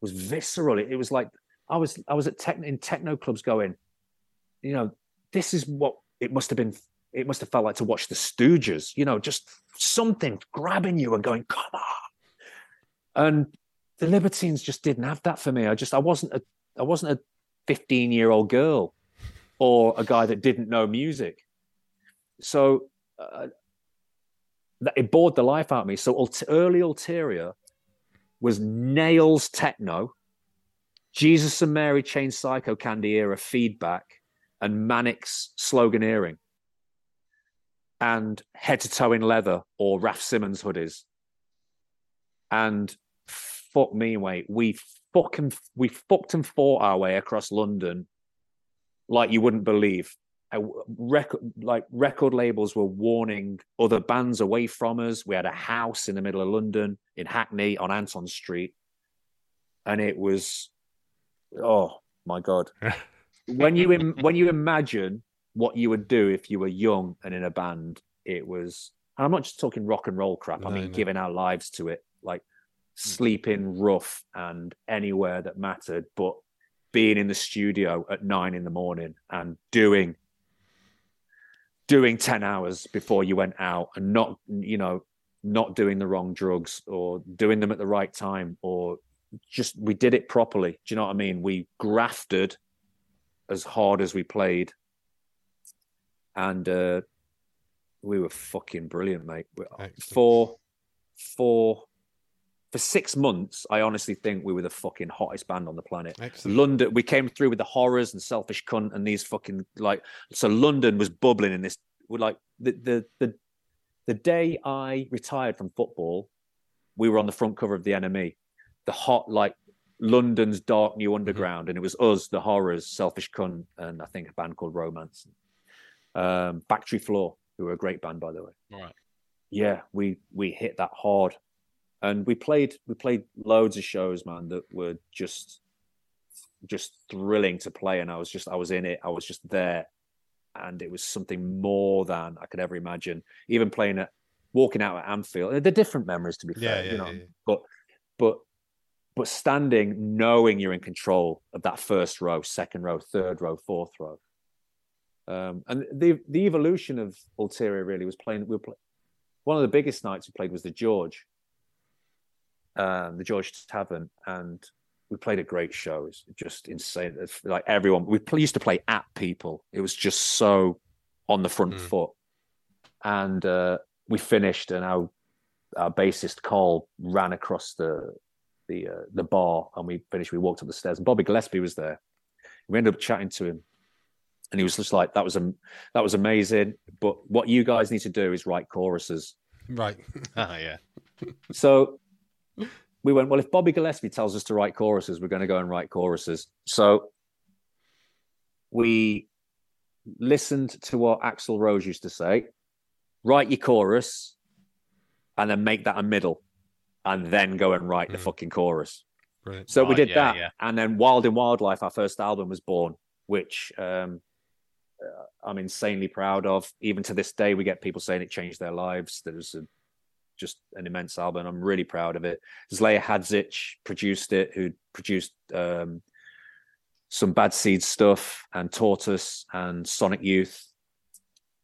was visceral. It, it was like I was I was at techno in techno clubs going, you know, this is what it must have been. It must have felt like to watch the Stooges. You know, just something grabbing you and going, come on. And the Libertines just didn't have that for me. I just I wasn't a I wasn't a 15 year old girl or a guy that didn't know music. So uh, it bored the life out of me. So early Ulterior was nails techno, Jesus and Mary Chain Psychocandy era feedback, and Manic's sloganeering, and head to toe in leather or Raf Simons hoodies. And fuck me, mate, we fucking we fucked and fought our way across London like you wouldn't believe. Record like record labels were warning other bands away from us. We had a house in the middle of London in Hackney on Anton Street, and it was, oh my god! when you Im- when you imagine what you would do if you were young and in a band, it was. And I'm not just talking rock and roll crap. I mean, no. giving our lives to it, like mm. sleeping rough and anywhere that mattered, but being in the studio at nine in the morning and doing doing 10 hours before you went out and not you know not doing the wrong drugs or doing them at the right time or just we did it properly. Do you know what i mean? We grafted as hard as we played. And uh we were fucking brilliant mate. Excellent. for for for six months i honestly think we were the fucking hottest band on the planet. Excellent. London, we came through with the horrors and selfish cunt and these fucking like so London was bubbling in this we're like the the the the day I retired from football, we were on the front cover of the NME, the hot like London's dark new underground, and it was us, the horrors, selfish cunt, and I think a band called Romance. Um Factory Floor, who were a great band by the way Right. yeah, we we hit that hard, and we played we played loads of shows, man, that were just just thrilling to play, and I was just I was in it, I was just there, and it was something more than I could ever imagine. Even playing at walking out at Anfield, they're different memories to be Yeah, fair, yeah, you know, yeah, yeah. but but but standing, knowing you're in control of that first row, second row, third row, fourth row. Um, and the the evolution of Ulterior really was playing. We were play, one of the biggest nights we played was the George, um, the George Tavern, and we played a great show. It's just insane. It's Like everyone, we used to play at people. It was just so on the front Mm. foot. And uh, we finished, and our our bassist Carl ran across the the uh, the bar, and we finished. We walked up the stairs, and Bobby Gillespie was there. We ended up chatting to him, and he was just like, "That was a that was amazing." But what you guys need to do is write choruses. Right. Oh, yeah. So we went, well, if Bobby Gillespie tells us to write choruses, we're going to go and write choruses. So we listened to what Axl Rose used to say write your chorus and then make that a middle and then go and write the Mm. fucking chorus. Brilliant. So we did yeah, that. yeah. And then Wild in Wildlife, our first album, was born, which um, uh, I'm insanely proud of. Even to this day, we get people saying it changed their lives. That was a, just an immense album. I'm really proud of it. Zlaya Hadzic produced it, who produced um, some Bad Seed stuff and Tortoise and Sonic Youth.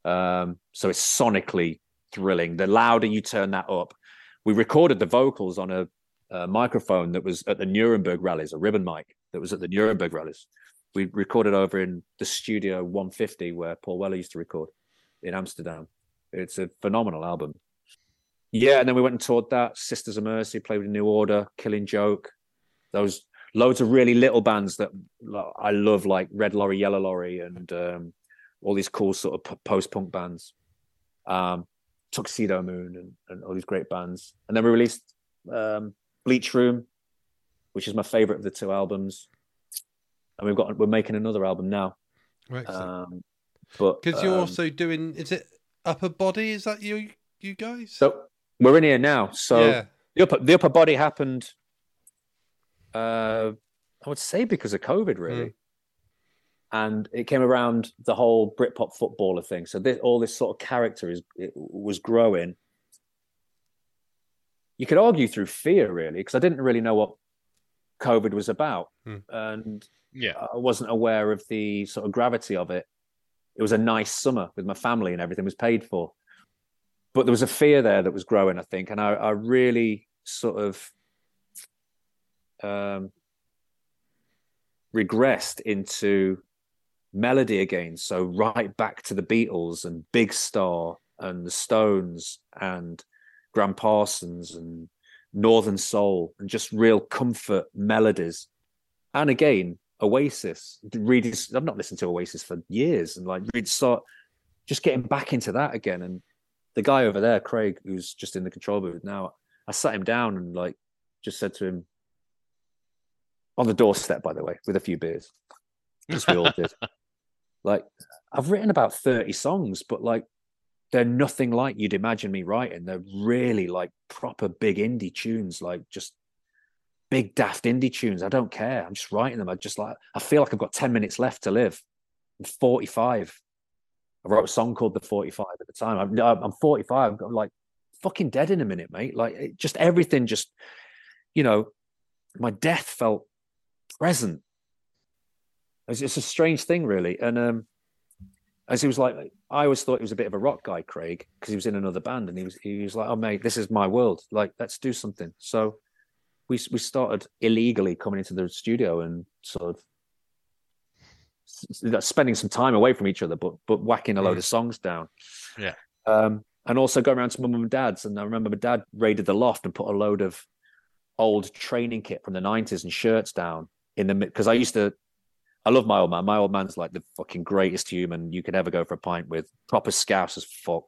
Um, so it's sonically thrilling. The louder you turn that up, we recorded the vocals on a, a microphone that was at the Nuremberg rallies, a ribbon mic that was at the Nuremberg rallies. We recorded over in the studio 150 where Paul Weller used to record in Amsterdam. It's a phenomenal album. Yeah, and then we went and toured that. Sisters of Mercy played with New Order, Killing Joke. Those loads of really little bands that I love, like Red Lorry, Yellow Lorry, and um, all these cool sort of post punk bands. Um, Tuxedomoon and, and all these great bands. And then we released um, Bleach Room, which is my favorite of the two albums. And we've got we're making another album now. Excellent. Um, but Because you're um, also doing, is it Upper Body? Is that you, you guys? so we're in here now. So yeah. the upper the upper body happened. Uh, I would say because of COVID, really, and it came around the whole Britpop footballer thing. So this, all this sort of character is it was growing. You could argue through fear, really, because I didn't really know what COVID was about, Hmm. and Yeah. I wasn't aware of the sort of gravity of it. It was a nice summer with my family and everything was paid for. But there was a fear there that was growing, I think. And I, I really sort of um, regressed into melody again. So right back to the Beatles and Big Star and the Stones and Gram Parsons and Northern Soul and just real comfort melodies. And again, Oasis. Really, I've not listened to Oasis for years, and like really start just getting back into that again. And the guy over there, Craig, who's just in the control booth now, I sat him down and like just said to him on the doorstep, by the way, with a few beers, as we all did. Like, I've written about 30 songs, but like they're nothing like you'd imagine me writing. They're really like proper big indie tunes, like just big daft indie tunes. I don't care. I'm just writing them. I just like I feel like I've got 10 minutes left to live. I'm 45. I wrote a song called The 45 at the time. I'm, I'm 45. I'm like fucking dead in a minute, mate. Like it, just everything just, you know, my death felt present. It's, it's a strange thing, really. And um, as he was like, I always thought he was a bit of a rock guy, Craig, because he was in another band, and he was he was like, "Oh mate, this is my world. Like, let's do something." So we we started illegally coming into the studio and sort of spending some time away from each other, but but whacking a load Mm. of songs down. Yeah. Um, and also going around to mum and dad's, and I remember my dad raided the loft and put a load of old training kit from the nineties and shirts down in the because I used to. I love my old man. My old man's like the fucking greatest human you could ever go for a pint with. Proper scouse as fuck.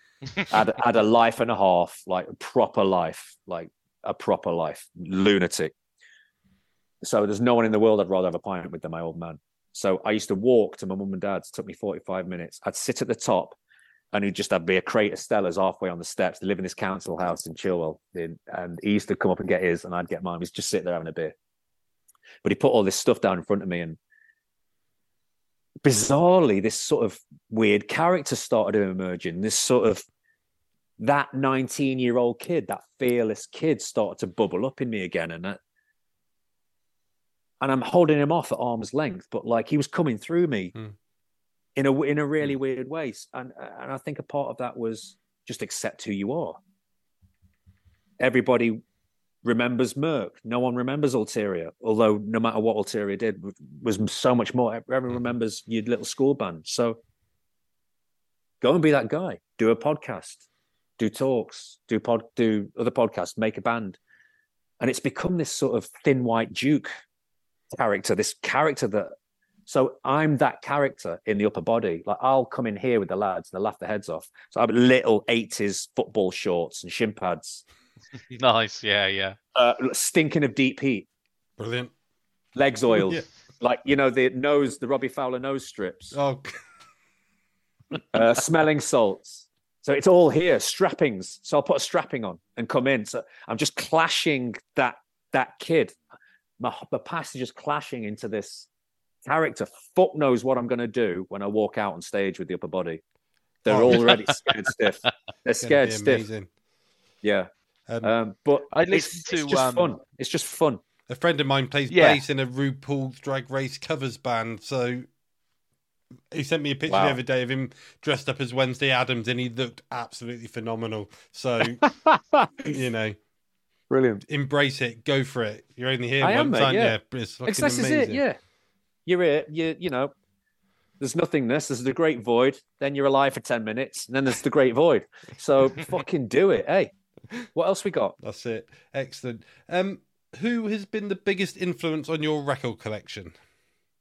had, had a life and a half, like a proper life, like a proper life, lunatic. So there's no one in the world I'd rather have a pint with than my old man. So I used to walk to my mum and dad's. It took me 45 minutes. I'd sit at the top and he'd just have be a crate of Stella's halfway on the steps. They live in this council house in Chilwell. In, and he used to come up and get his and I'd get mine. He's just sit there having a beer. But he put all this stuff down in front of me and bizarrely, this sort of weird character started emerging. This sort of that 19 year old kid, that fearless kid started to bubble up in me again. And that, and I'm holding him off at arm's length, but like he was coming through me Mm. in a in a really weird way. And and I think a part of that was just accept who you are. Everybody remembers Merck. No one remembers Ulterior, although no matter what Ulterior did, was so much more. Everyone mm-hmm. remembers your little school band. So go and be that guy. Do a podcast, do talks, do pod, do other podcasts, make a band, and it's become this sort of thin white Duke character. This character that. So I'm that character in the upper body. Like I'll come in here with the lads and they'll laugh their heads off. So I have little 80s football shorts and shin pads, nice. Yeah, yeah. uh, stinking of deep heat, Brilliant. legs oiled, Yeah. like you know the nose, the Robbie Fowler nose strips, Oh, uh, smelling salts. So it's all here, strappings. So I'll put a strapping on and come in. So I'm just clashing that that kid. My, my past is just clashing into this character. Fuck knows what I'm going to do when I walk out on stage with the upper body. They're Oh. already scared stiff. They're scared stiff. amazing. Yeah. Um, Um, but I it's, listened it's to, just um, fun. It's just fun. a friend of mine plays Yeah. bass in a RuPaul's Drag Race covers band, so he sent me a picture Wow. the other day of him dressed up as Wednesday Addams, and he looked absolutely phenomenal. So you know, Brilliant. embrace it, go for it. You're only here I am, once, mate, aren't yeah. you? It's fucking It's, this is amazing. it. Yeah. You're it. You you know. There's nothingness. There's the great void. Then you're alive for ten minutes, and then there's the great void. So fucking do it. Hey, what else we got? That's it. Excellent. Um, who has been the biggest influence on your record collection?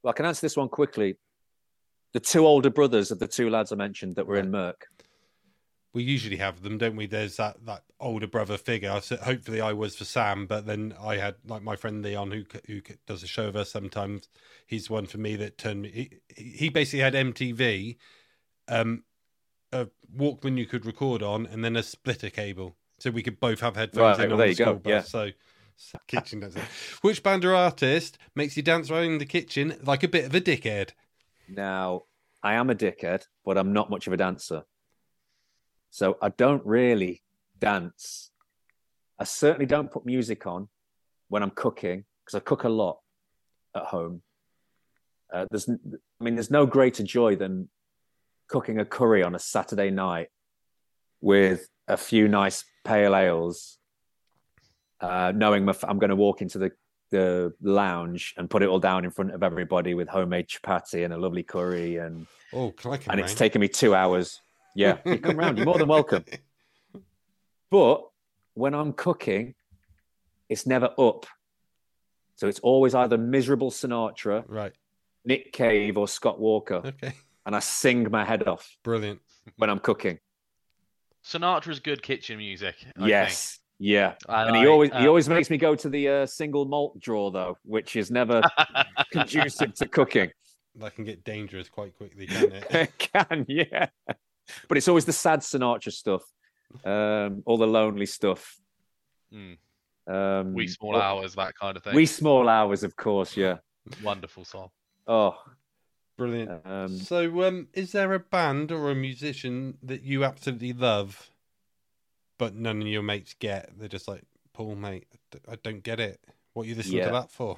Well, I can answer this one quickly. The two older brothers of the two lads I mentioned that were in Merck. We usually have them, don't we? There's that, that older brother figure. I hopefully, I was for Sam, but then I had like my friend Leon, who who does a show of us sometimes. He's one for me that turned me. He, he basically had MTV, um, a Walkman you could record on, and then a splitter cable, so we could both have headphones Right, in well, on there the you go, bus. yeah. So, kitchen does it. Which band or artist makes you dance around in the kitchen like a bit of a dickhead? Now, I am a dickhead, but I'm not much of a dancer. So I don't really dance. I certainly don't put music on when I'm cooking because I cook a lot at home. Uh, there's, I mean, there's no greater joy than cooking a curry on a Saturday night with a few nice pale ales, uh, knowing my, I'm going to walk into the the lounge and put it all down in front of everybody with homemade chapati and a lovely curry and Oh, can I come and it's taken me two hours. Yeah, you come round. You're more than welcome. But when I'm cooking, it's never up. So it's always either miserable Sinatra, Right. Nick Cave, or Scott Walker, Okay. and I sing my head off Brilliant. when I'm cooking. Sinatra's good kitchen music. I yes, yeah. I And he like, always he uh, always makes me go to the uh, single malt drawer though, which is never conducive to cooking. That can get dangerous quite quickly, can it? It can, yeah. But it's always the sad Sinatra stuff, um, all the lonely stuff. Mm. Um, Wee small but- hours, that kind of thing. We small hours, of course. Yeah. Wonderful song. Oh, Brilliant. um, So, um, is there a band or a musician that you absolutely love, but none of your mates get? They're just like, Paul, mate, I don't get it. What are you listen Yeah. to that for?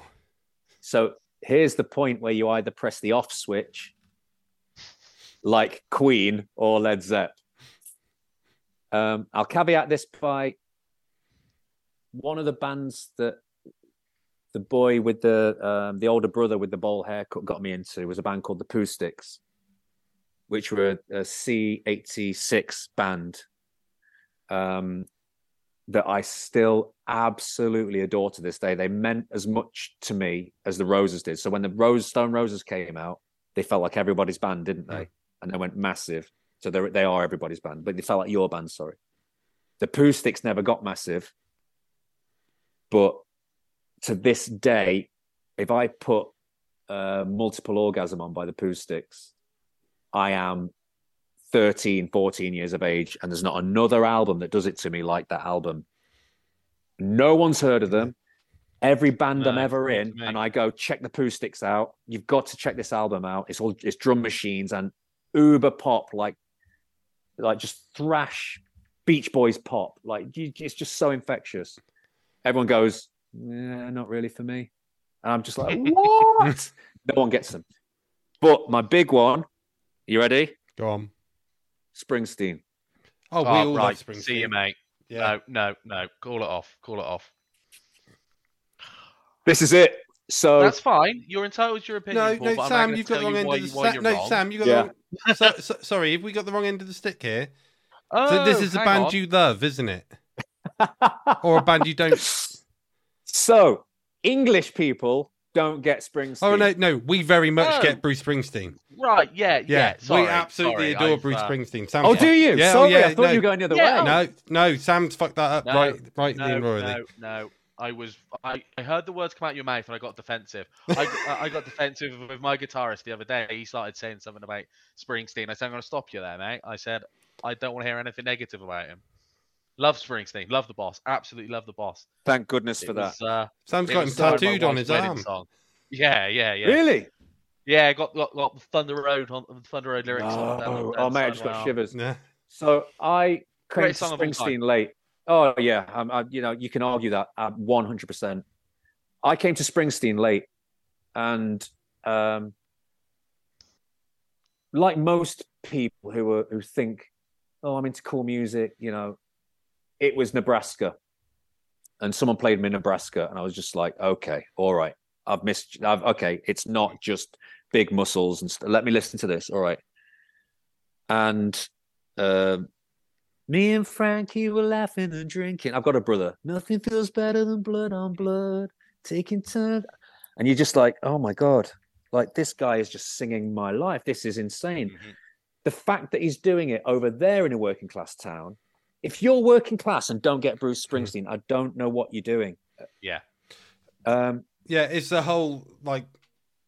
so here's the point where you either press the off switch, like Queen or Led Zepp. Um, I'll caveat this by one of the bands that the boy with the um, the older brother with the bowl haircut got me into was a band called the Pooh Sticks, which were a C eighty six band um, that I still absolutely adore to this day. They meant as much to me as the Roses did. So when the Rose Stone Roses came out, they felt like everybody's band, didn't they? And they went massive. So they they are everybody's band, but they felt like your band. Sorry, the Pooh Sticks never got massive, but to this day, if I put uh, multiple orgasm on by the Pooh Sticks, I am 13, 14 years of age, and there's not another album that does it to me like that album. No one's heard of them. Every band I'm ever in, and I go check the Pooh Sticks out. You've got to check this album out. It's all it's drum machines and uber pop, like like just thrash Beach Boys pop. Like you, it's just so infectious. Everyone goes, yeah, not really for me. And I'm just like, what? no one gets them. But my big one, you ready? Go on. Springsteen. Oh, we Oh, all right. like Springsteen. See you, mate. Yeah. No, no, no. Call it off. Call it off. This is it. So That's fine. You're entitled to your opinion. No, Paul, no, but Sam, you've got the wrong end of the stick. No, wrong. Sam, you got Yeah. the wrong. So, so, sorry, have we got the wrong end of the stick here? Oh, so this is a band on. you love, isn't it? Or a band you don't? So English people don't get Springsteen. Oh no, no, we very much No. get Bruce Springsteen. Right, yeah, yeah. Yeah, sorry, we absolutely sorry, adore I've, Bruce uh, Springsteen. Sam, Oh, do you? Yeah, oh, Sorry, yeah, I thought no. you were going the other Yeah, way. No, no, Sam's fucked that up No, right, right No, royally. no, no. I was. I, I heard the words come out your mouth and I got defensive. I, I got defensive with my guitarist the other day. He started saying something about Springsteen. I said, "I'm going to stop you there, mate." I said, "I don't want to hear anything negative about him." Love Springsteen. Love the boss. Absolutely love the boss. Thank goodness It for that. was, uh, Sam's it got him was, my tattooed on his arm. song. Yeah, yeah, yeah. Really? Yeah, got got, got Thunder Road on the Thunder Road lyrics. on down- Oh, down oh mate, I just got arm. shivers. Yeah. So I came Great to song of all time. Springsteen late. Oh yeah, um, I, you know you can argue that at one hundred percent. I came to Springsteen late, and um, like most people who are who think, oh, I'm into cool music, you know, it was Nebraska, and someone played me in Nebraska, and I was just like, okay, all right, I've missed. I've okay, it's not just big muscles and st- let me listen to this. All right, and. Um, me and Frankie were laughing and drinking. I've got a brother. Nothing feels better than blood on blood, taking turns. And you're just like, oh my God, like this guy is just singing my life. This is insane. Mhm. The fact that he's doing it over there in a working class town, if you're working class and don't get Bruce Springsteen, I don't know what you're doing. Yeah. Um, Yeah, it's the whole like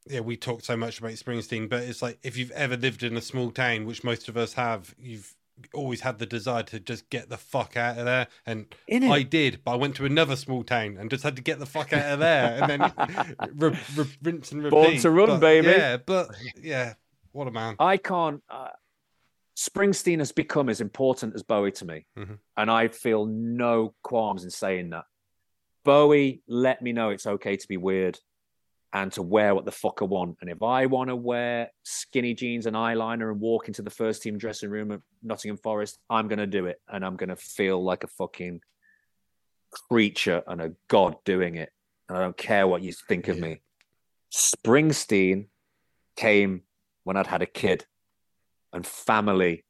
yeah, we talk so much about Springsteen, but it's like if you've ever lived in a small town, which most of us have, you've always had the desire to just get the fuck out of there. And in it. I did, but I went to another small town and just had to get the fuck out of there, and then re- re- rinse and repeat. Born to run, But, baby. Yeah, but yeah, what a man. I can't. Uh, Springsteen has become as important as Bowie to me, Mhm. and I feel no qualms in saying that. Bowie let me know it's okay to be weird and to wear what the fuck I want. And if I want to wear skinny jeans and eyeliner and walk into the first team dressing room at Nottingham Forest, I'm going to do it, and I'm going to feel like a fucking creature and a god doing it. And I don't care what you think of Yeah. me. Springsteen came when I'd had a kid and family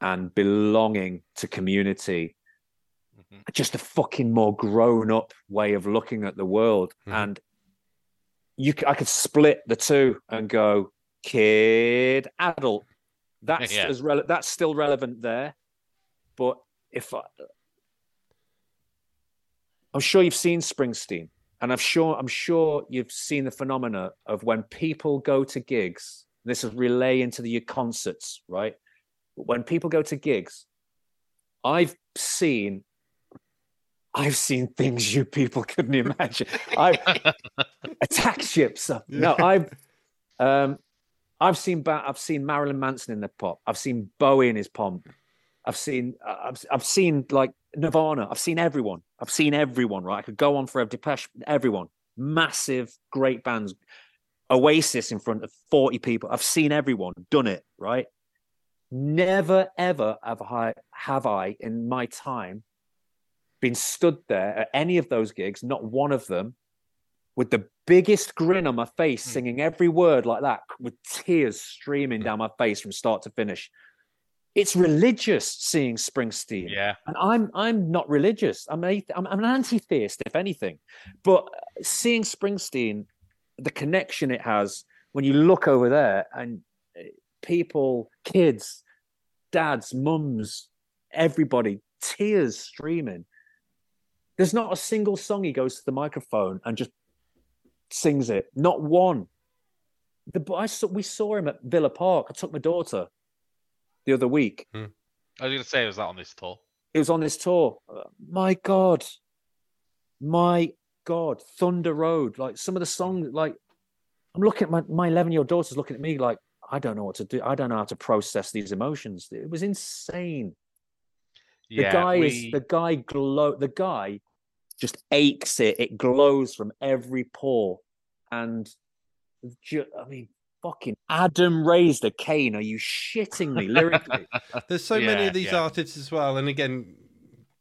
and belonging to community. Mhm. Just a fucking more grown up way of looking at the world. Mhm. And you, I could split the two and go kid, adult. That's Yeah. as rele- that's still relevant there. But if I, I'm sure you've seen Springsteen, and I'm sure I'm sure you've seen the phenomena of when people go to gigs. This is relay into the concerts, right? When people go to gigs, I've seen, I've seen things you people couldn't imagine. I've attack ships. No, I've, um, I've seen I've seen Marilyn Manson in the pop. I've seen Bowie in his pomp. I've seen I've I've seen like Nirvana. I've seen everyone. I've seen everyone. Right, I could go on forever. Depeche, everyone, massive, great bands. Oasis in front of forty people. I've seen everyone done it. Right. Never ever have I have I in my time been stood there at any of those gigs. Not one of them with the biggest grin on my face, Hmm. singing every word like that, with tears streaming down my face from start to finish. It's religious seeing Springsteen, Yeah. and I'm I'm not religious. I'm a, I'm, I'm an anti-theist, if anything. But seeing Springsteen, the connection it has when you look over there and uh, people, kids, dads, mums, everybody, tears streaming. There's not a single song he goes to the microphone and just sings it. Not one. The I saw, we saw him at Villa Park. I took my daughter the other week. I was going to say, was that on this tour? It was on this tour. My God, my God, Thunder Road. Like some of the songs, like I'm looking at my my 11 year old daughter's looking at me like I don't know what to do. I don't know how to process these emotions. It was insane. The Yeah. guy we... is the guy glow. The guy just aches it. It glows from every pore, and ju- I mean, fucking Adam raised a Cain. Are you shitting me lyrically? There's so many of these yeah. artists as well, and again,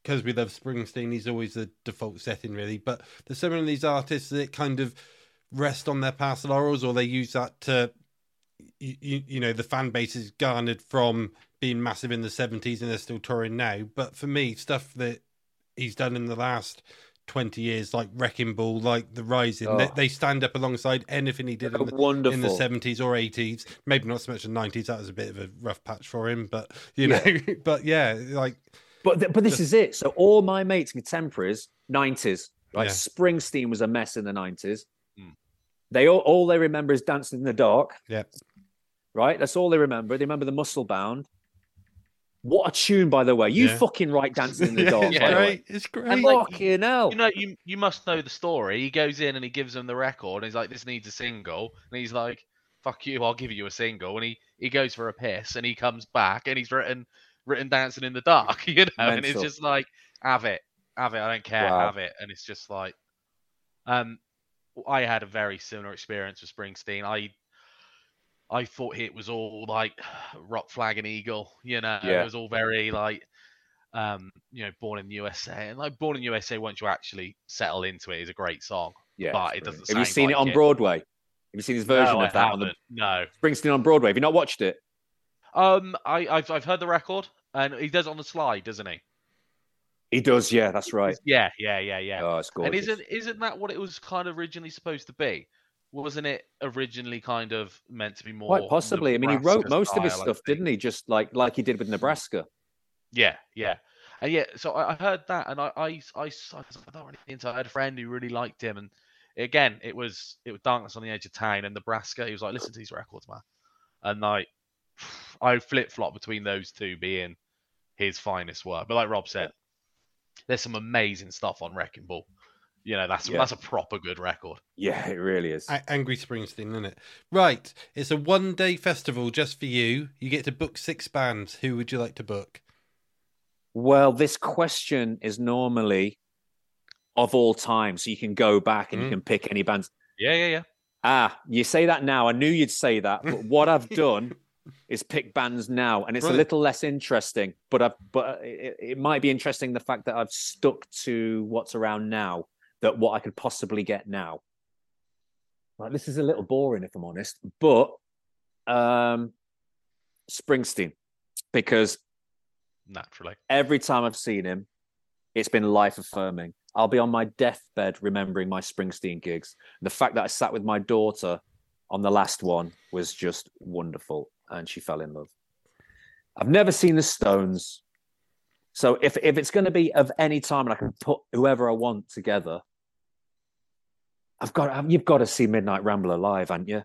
because we love Springsteen, he's always the default setting, really. But there's so many of these artists that kind of rest on their past laurels, or they use that to, you, you, you know, the fan base is garnered from being massive in the 70s and they're still touring now. But for me, stuff that he's done in the last 20 years, like Wrecking Ball, like The Rising, they, Oh. they stand up alongside anything he did in the, in the 70s or 80s maybe not so much the 90s that was a bit of a rough patch for him but you know but yeah like But th- but this is it. So all my mates, contemporaries, nineties, right? Yeah. Springsteen was a mess in the nineties. Mm. They all all they remember is dancing in the dark. Yeah. Right. That's all they remember. They remember the muscle bound. What a tune, by the way. You Yeah. fucking right, dancing in the dark. it's by the way. great it's great And, like, Fucking hell. You know, you you must know the story. He goes in and he gives them the record, and he's like, "This needs a single," and he's like, "Fuck you, I'll give you a single." And he he goes for a piss, and he comes back, and he's written written "Dancing in the Dark," you know, and it's just like, "Have it, have it, I don't care, Wow. have it," and it's just like, um, I had a very similar experience with Springsteen. I I thought it was all like rock flag and eagle, you know, Yeah. it was all very like um, you know, born in the USA. And like born in the USA, once you actually settle into it, is a great song. yeah. but it doesn't. Have you seen it on it. Broadway? Have you seen his version no, of that on the. No. Springsteen on Broadway? Have you not watched it? Um, I, I've I've heard the record, and he does it on the slide, doesn't he? He does, yeah, that's right. Yeah, yeah, yeah, yeah. Oh, it's gorgeous. and isn't isn't that what it was kind of originally supposed to be? Wasn't it originally kind of meant to be more? Quite possibly. I mean, he wrote Nebraska most of his stuff, didn't he? Just like like he did with Nebraska. Yeah, yeah, and yeah. So I, I heard that, and I, I, I, I was not really into. it. I had a friend who really liked him, and again, it was it was darkness on the edge of town and Nebraska. He was like, "Listen to these records, man," and like, I flip flop between those two being his finest work. But like Rob said, there's some amazing stuff on Wrecking Ball. You know, that's Yeah. that's a proper good record. Yeah, it really is. A- Angry Springsteen, isn't it? Right. It's a one day festival just for you. You get to book six bands. Who would you like to book? Well, this question is normally of all time, so you can go back and Mm. you can pick any bands. Yeah, yeah, yeah. Ah, you say that now. I knew you'd say that, but what I've done is pick bands now, and it's Right. a little less interesting. But I've, but it, it might be interesting the fact that I've stuck to what's around now, that what I could possibly get now. Right, this is a little boring if I'm honest, but um, Springsteen, because Naturally. every time I've seen him, it's been life affirming. I'll be on my deathbed remembering my Springsteen gigs. The fact that I sat with my daughter on the last one was just wonderful, and she fell in love. I've never seen the Stones, so if if it's going to be of any time and I can put whoever I want together, I've got um, you've got to see Midnight Rambler live, haven't you?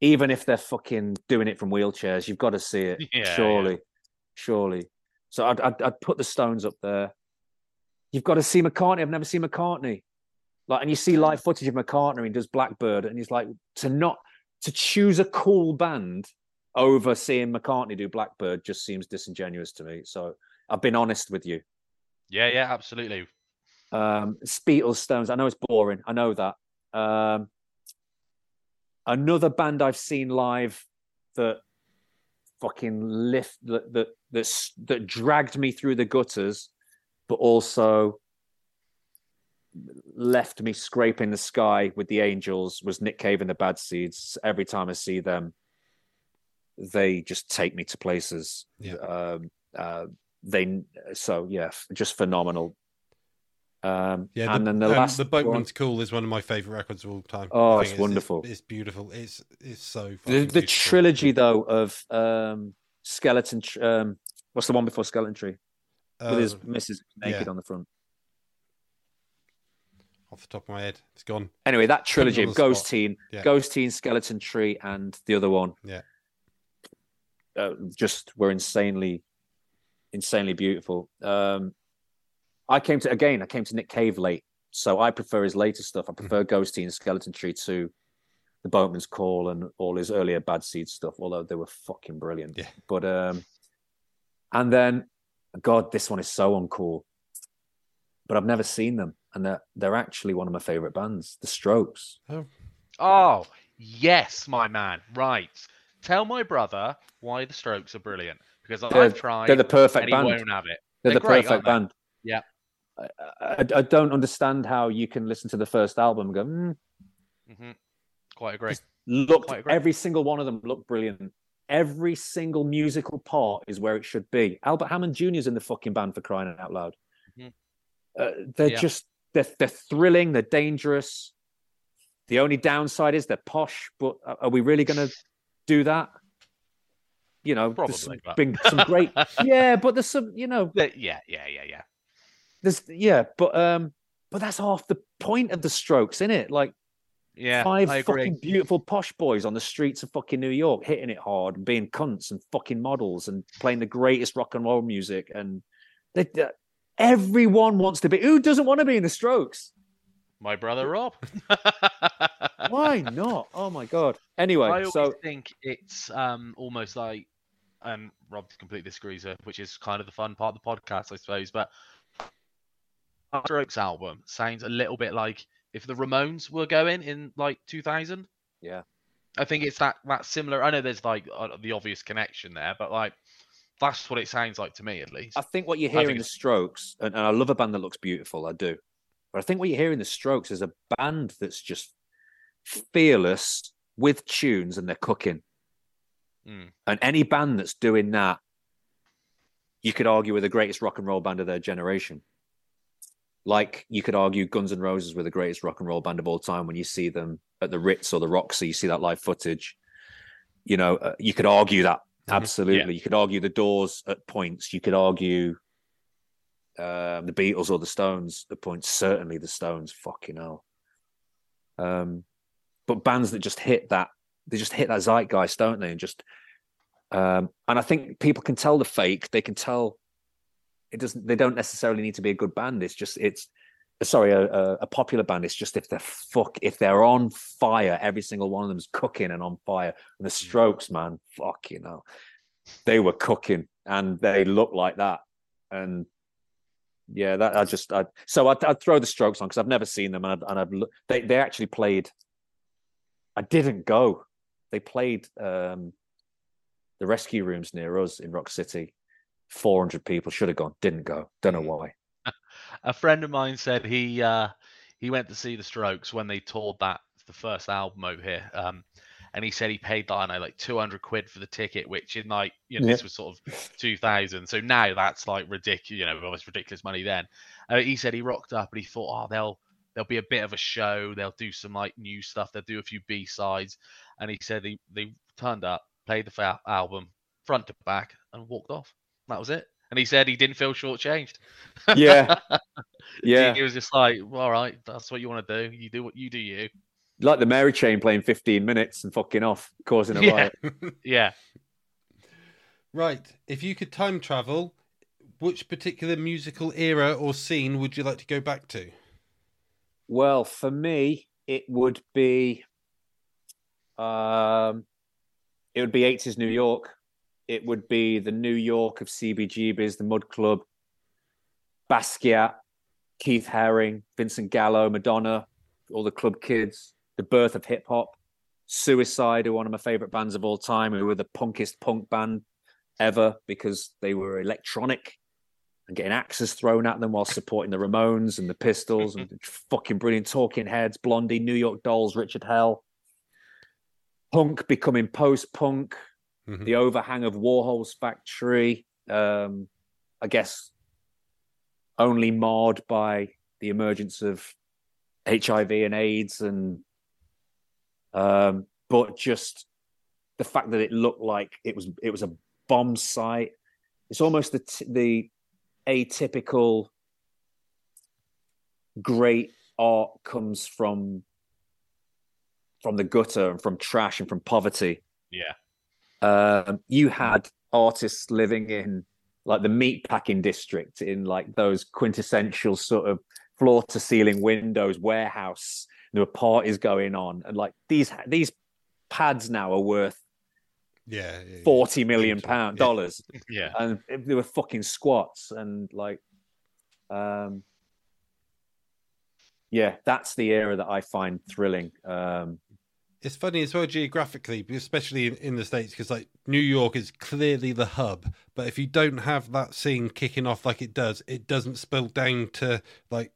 Even if they're fucking doing it from wheelchairs, you've got to see it. Yeah, yeah. surely, surely. So I'd, I'd I'd put the Stones up there. You've got to see McCartney. I've never seen McCartney. Like, and you see live footage of McCartney and he does Blackbird, and he's like to not to choose a cool band over seeing McCartney do Blackbird just seems disingenuous to me. So I've been honest with you. Yeah, yeah, absolutely. Um, Beatles, Stones. I know it's boring. I know that. Um, another band I've seen live that fucking lift that that that that dragged me through the gutters, but also left me scraping the sky with the Angels was Nick Cave and the Bad Seeds. Every time I see them, they just take me to places. Yeah. Um, uh, they so yeah, just phenomenal. Um, Yeah, and the, then the um, last the Boatman's Call is one of my favorite records of all time. Oh, I it's wonderful. It's, beautiful. It's it's so the, the trilogy though of um, skeleton. Um, what's the one before Skeleton Tree with his Uh, missus naked yeah. on the front? off the top of my head, it's gone. Anyway, that trilogy of Ghost spot. Teen, Yeah. Ghost Teen, Skeleton Tree, and the other one. Yeah. Uh, just were insanely, insanely beautiful. Um, I came to again. I came to Nick Cave late, so I prefer his later stuff. I prefer Ghost and Skeleton Tree to the Boatman's Call and all his earlier Bad Seed stuff. Although they were fucking brilliant. Yeah. But um, and then, God, this one is so uncool. But I've never seen them, and they're they're actually one of my favorite bands, The Strokes. Oh. Oh, yes, my man. Right. Tell my brother why the Strokes are brilliant because They're- I've tried. They're the perfect band. won't have it. They're, They're the great, perfect they? band. Yeah. I, I, I don't understand how you can listen to the first album and go, mm, hmm Quite agree. looked Quite agree. every single one of them looked brilliant. Every single musical part is where it should be. Albert Hammond Jr. is in the fucking band for crying out loud. Mhm. Uh, they're Yeah. just they're they're thrilling. They're dangerous. The only downside is they're posh. But are are we really going to do that? You know, there's some, Probably, but- been some great. yeah, but there's some. You know, Yeah, yeah, yeah, yeah. there's yeah, but um, but that's half the point of the Strokes, isn't it? Like Yeah, five fucking beautiful posh boys on the streets of fucking New York, hitting it hard, and being cunts and fucking models, and playing the greatest rock and roll music. And they, they- everyone wants to be. Who doesn't want to be in the Strokes? My brother Rob. Why not? Oh my god. Anyway, I so think it's um almost like, and Rob completely disagrees, uh, which is kind of the fun part of the podcast, I suppose. But Strokes album sounds a little bit like if the Ramones were going in like 2000. Yeah. I think it's that that similar. I know there's like uh, the obvious connection there, but like that's what it sounds like to me at least. I think what you I hear think in the Strokes, and, and I love a band that looks beautiful, I do. But I think what you hear in the Strokes is a band that's just fearless with tunes and they're cooking. Mm. And any band that's doing that, you could argue with the greatest rock and roll band of their generation. Like you could argue Guns N' Roses were the greatest rock and roll band of all time when you see them at the Ritz or the Roxy, you see that live footage. You know, uh, you could argue that absolutely. You could argue the Doors at points. You could argue um, the Beatles or the Stones at points. Certainly the Stones. Fucking hell. Um, but bands that just hit that, they just hit that zeitgeist, don't they? And just, um, and I think people can tell the fake. They can tell it doesn't. They don't necessarily need to be a good band. It's just it's sorry a, a, popular band. It's just if they're fuck if they're on fire, every single one of them's cooking and on fire. And the Strokes, man, fuck you know, they were cooking and they look like that. And yeah, that I just I so I'd, I'd throw the Strokes on because I've never seen them and I'd, and I've they they actually played. I didn't go. They played um, the rescue rooms near us in Rock City. Four hundred people should have gone. Didn't go. Don't know why. a friend of mine said he uh he went to see the Strokes when they toured that the first album over here. Um and he said he paid I know like 200 quid for the ticket which in like you know Yeah. this was sort of 2000 so now that's like ridiculous you know almost ridiculous money then uh, he said he rocked up and he thought oh they'll there'll be a bit of a show they'll do some like new stuff they'll do a few b-sides and he said he they turned up played the fa- album front to back and walked off that was it and he said he didn't feel shortchanged Yeah, yeah. He was just like, well, all right, that's what you want to do. You do what you do, you. Like the Mary Chain playing fifteen minutes and fucking off, causing a Yeah. riot. Yeah. Right. If you could time travel, which particular musical era or scene would you like to go back to? Well, for me, it would be um it would be 80s New York. It would be the New York of CBGB's, the Mud Club, Basquiat, Keith Haring, Vincent Gallo, Madonna, all the club kids, the birth of hip hop, Suicide, who are one of my favorite bands of all time, who were the punkest punk band ever because they were electronic and getting axes thrown at them while supporting the Ramones and the Pistols and fucking brilliant Talking Heads, Blondie, New York Dolls, Richard Hell. Punk becoming post punk, Mhm. the overhang of Warhol's factory. Um, I guess only marred by the emergence of HIV and AIDS, and um, but just the fact that it looked like it was it was a bomb site. It's almost the t- the atypical great art comes from from the gutter and from trash and from poverty. Yeah. Um, you had artists living in like the meatpacking district in like those quintessential sort of floor to ceiling windows warehouse. There were parties going on, and like these these pads now are worth Yeah. forty million pound dollars Yeah. and they were fucking squats and like um yeah that's the era that i find thrilling um It's funny as well geographically, especially in, in the states, because like New York is clearly the hub. But if you don't have that scene kicking off like it does, it doesn't spill down to like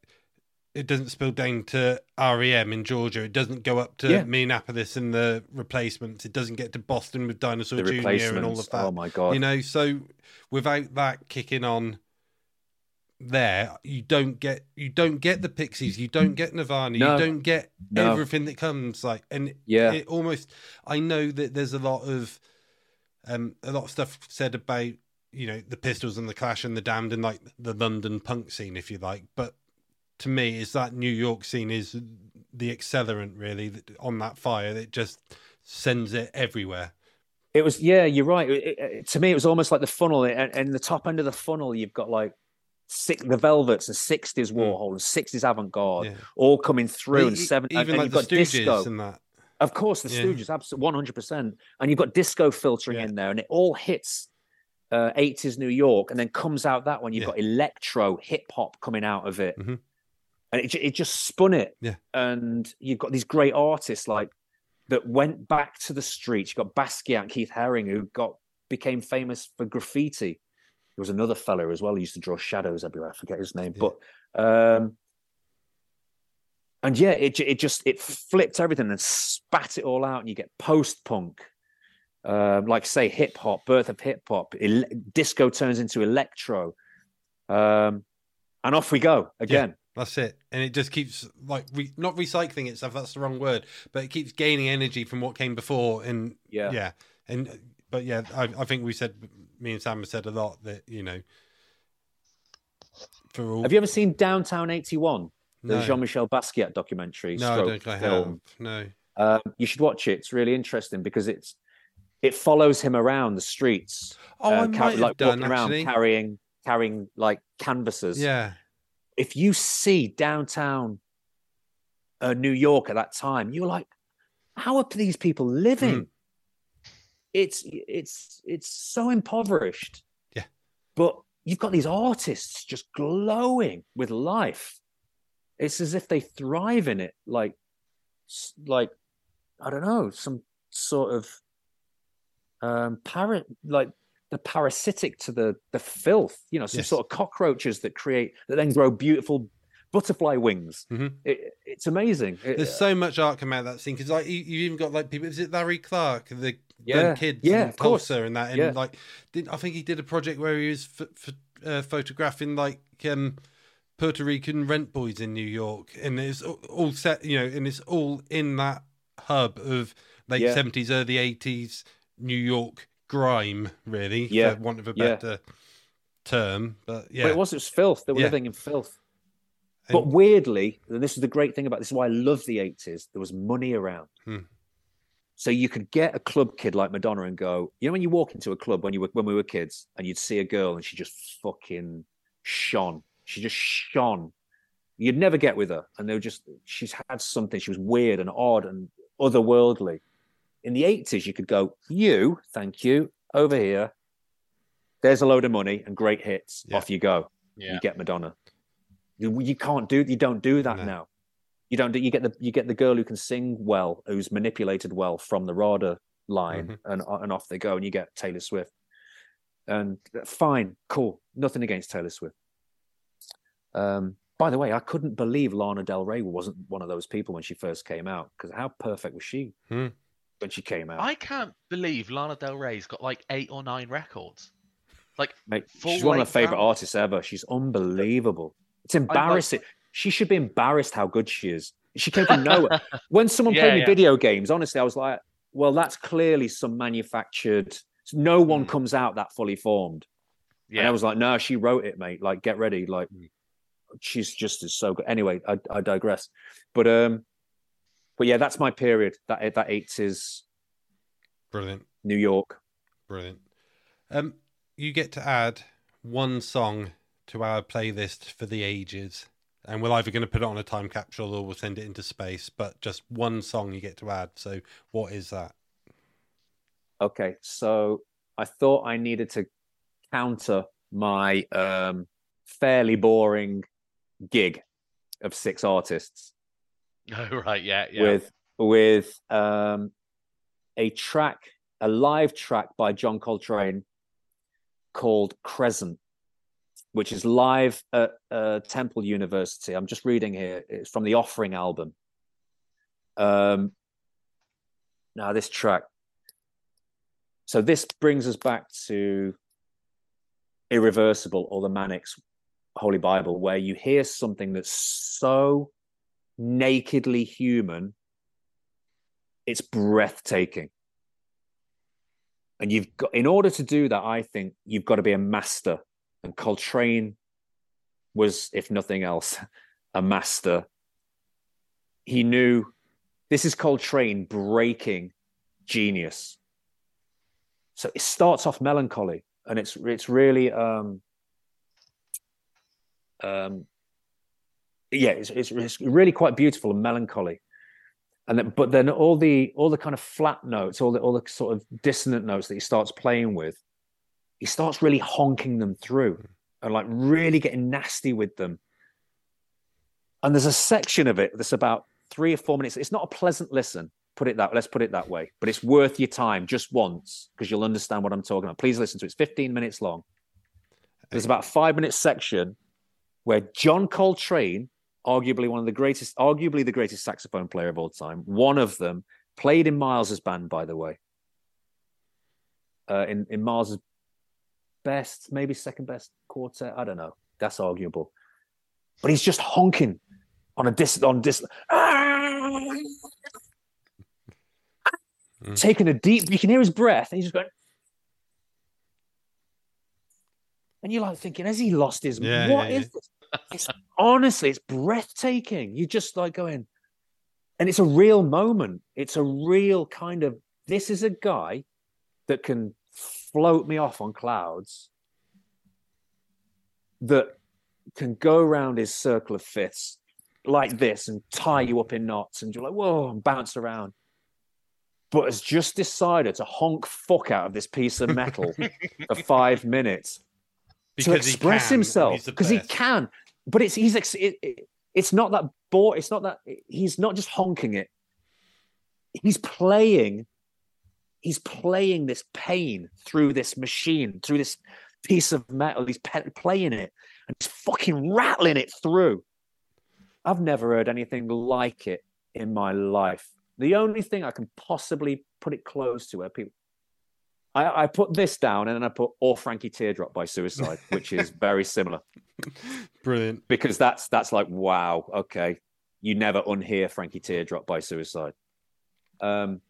it doesn't spill down to REM in Georgia. It doesn't go up to Yeah. Minneapolis and the replacements. It doesn't get to Boston with Dinosaur The Jr. and all of that. Oh my god. You know, so without that kicking on there, you don't get you don't get the Pixies, you don't get Nirvana, No. you don't get No. everything that comes like and Yeah. it almost I know that there's a lot of um a lot of stuff said about you know the Pistols and the Clash and the Damned and like the London punk scene if you like, but to me is that New York scene is the accelerant really on that fire that just sends it everywhere. It was, yeah, you're right. It- it- to me, it was almost like the funnel, and, and the top end of the funnel, you've got like six, the Velvets and '60s Warhol and '60s avant-garde, Yeah. all coming through, and seven, even and like you've the got Stooges disco. and that. Of course, the Yeah. Stooges, absolutely, one hundred percent, and you've got disco filtering Yeah. in there, and it all hits uh, 80s New York, and then comes out that one. You've got electro, hip hop coming out of it, Mhm. And it, it just spun it. Yeah. and you've got these great artists like that went back to the streets. You've got Basquiat and Keith Haring, who got became famous for graffiti. There was another fella as well who used to draw shadows everywhere. I forget his name, Yeah. but um, and yeah, it it just it flipped everything and spat it all out, and you get post punk, um, like say hip hop, birth of hip hop, ele- disco turns into electro, um, and off we go again. That's it, and it just keeps like re- not recycling itself. That's the wrong word, but it keeps gaining energy from what came before. And Yeah, yeah, and but yeah, I, I think we said me and Sam have said a lot that you know for all. Have you ever seen Downtown '81, the no, Jean-Michel Basquiat documentary? no, I don't think I film? have. No, Um, you should watch it. It's really interesting because it's it follows him around the streets. oh, uh, I might have like done walking around actually. carrying carrying like canvases. Yeah, If you see downtown uh, New York at that time, you're like, how are these people living? Mm. It's it's it's so impoverished. Yeah. But you've got these artists just glowing with life. It's as if they thrive in it, like like I don't know, some sort of um parrot like the parasitic to the the filth, you know, some Yes. sort of cockroaches that create that then grow beautiful butterfly wings. Mhm. It, it's amazing. It- there's so much art come out of that scene because like you, you even got like people. Is it Larry Clark, the Yeah, Kids, yeah, course. Tulsa, and that, and Yeah. like, I think he did a project where he was f- f- uh, photographing like um Puerto Rican rent boys in New York, and it's all, set, you know, and it's all in that hub of late Yeah. seventies, early eighties New York grime, really, Yeah, for want of a yeah. better term. But yeah, But it was it was filth. They were Yeah. living in filth. And- But weirdly, and this is the great thing about this is why I love the 80s, there was money around. Hmm. So you could get a club kid like Madonna and go, you know, when you walk into a club when you were when we were kids and you'd see a girl and she just fucking shone. She just shone. You'd never get with her. And they were just she's had something. She was weird and odd and otherworldly. In the 80s, you could go, you, thank you, over here. There's a load of money and great hits. Yeah. Off you go Yeah. you get Madonna. You, you can't do you don't do that No. now. You don't do you get the you get the girl who can sing well, who's manipulated well from the RADA line, Mm-hmm. and and off they go, and you get Taylor Swift. And fine, cool, nothing against Taylor Swift. Um, by the way, I couldn't believe Lana Del Rey wasn't one of those people when she first came out because how perfect was she Hmm. When she came out? I can't believe Lana Del Rey's got like eight or nine records. Like, Mate, she's one of my favorite artists ever. She's unbelievable. It's embarrassing. she should be embarrassed how good she is. She came from nowhere. when someone Yeah, played me yeah. video games, honestly, I was like, well, that's clearly some manufactured. No one Mm. comes out that fully formed. Yeah. And I was like, no, she wrote it, mate. Like, get ready. Like, she's just is so good. Anyway, I, I digress. But um, but yeah, that's my period. That that eighties brilliant. New York. Brilliant. Um, you get to add one song to our playlist for the ages, and we're either going to put it on a time capsule or we'll send it into space. But just one song you get to add. So, what is that? Okay, so I thought I needed to counter my um, fairly boring gig of six artists oh, right, yeah, yeah. with with um, a track, a live track by John Coltrane called Crescent, which is live at uh, Temple University. I'm just reading here. It's from the Offering album. Um, now, this track. So, this brings us back to Irreversible or the Manics Holy Bible, where you hear something that's so nakedly human, it's breathtaking. And you've got, in order to do that, I think you've got to be a master. And Coltrane was, if nothing else, a master. He knew this is Coltrane breaking genius. So it starts off melancholy, and it's it's really um, um, yeah, it's, it's, it's really quite beautiful and melancholy. And then, but then all the all the kind of flat notes, all the all the sort of dissonant notes that he starts playing with, he starts really honking them through and like really getting nasty with them. And there's a section of it that's about three or four minutes. It's not a pleasant listen. Put it that. Let's put it that way. But it's worth your time just once because you'll understand what I'm talking about. Please listen to it. It's 15 minutes long. There's about a five minute section where John Coltrane, arguably one of the greatest, arguably the greatest saxophone player of all time, one of them played in Miles's band, by the way. Uh, in in Miles's best, maybe second best quartet. I don't know. That's arguable. But he's just honking on a dis on dis. Mm. Taking a deep, you can hear his breath, and he's just going. And you're like thinking, has he lost his? Yeah, What yeah, is this? It's honestly, it's breathtaking. You just like going, and it's a real moment. It's a real kind of. This is a guy that can float me off on clouds. That can go around his circle of fifths like this and tie you up in knots, and you're like, whoa, and bounce around. But has just decided to honk fuck out of this piece of metal for five minutes Because he express can, himself because he can. But it's he's it, it- it's not that bore. It's not that he's not just honking it. He's playing. He's playing this pain through this machine, through this piece of metal. He's pe- playing it and he's fucking rattling it through. I've never heard anything like it in my life. The only thing I can possibly put it close to where people I, I put this down and then I put Or Frankie Teardrop by Suicide, which is very similar Brilliant. because that's that's like wow, okay, you never unhear Frankie Teardrop by Suicide. Um,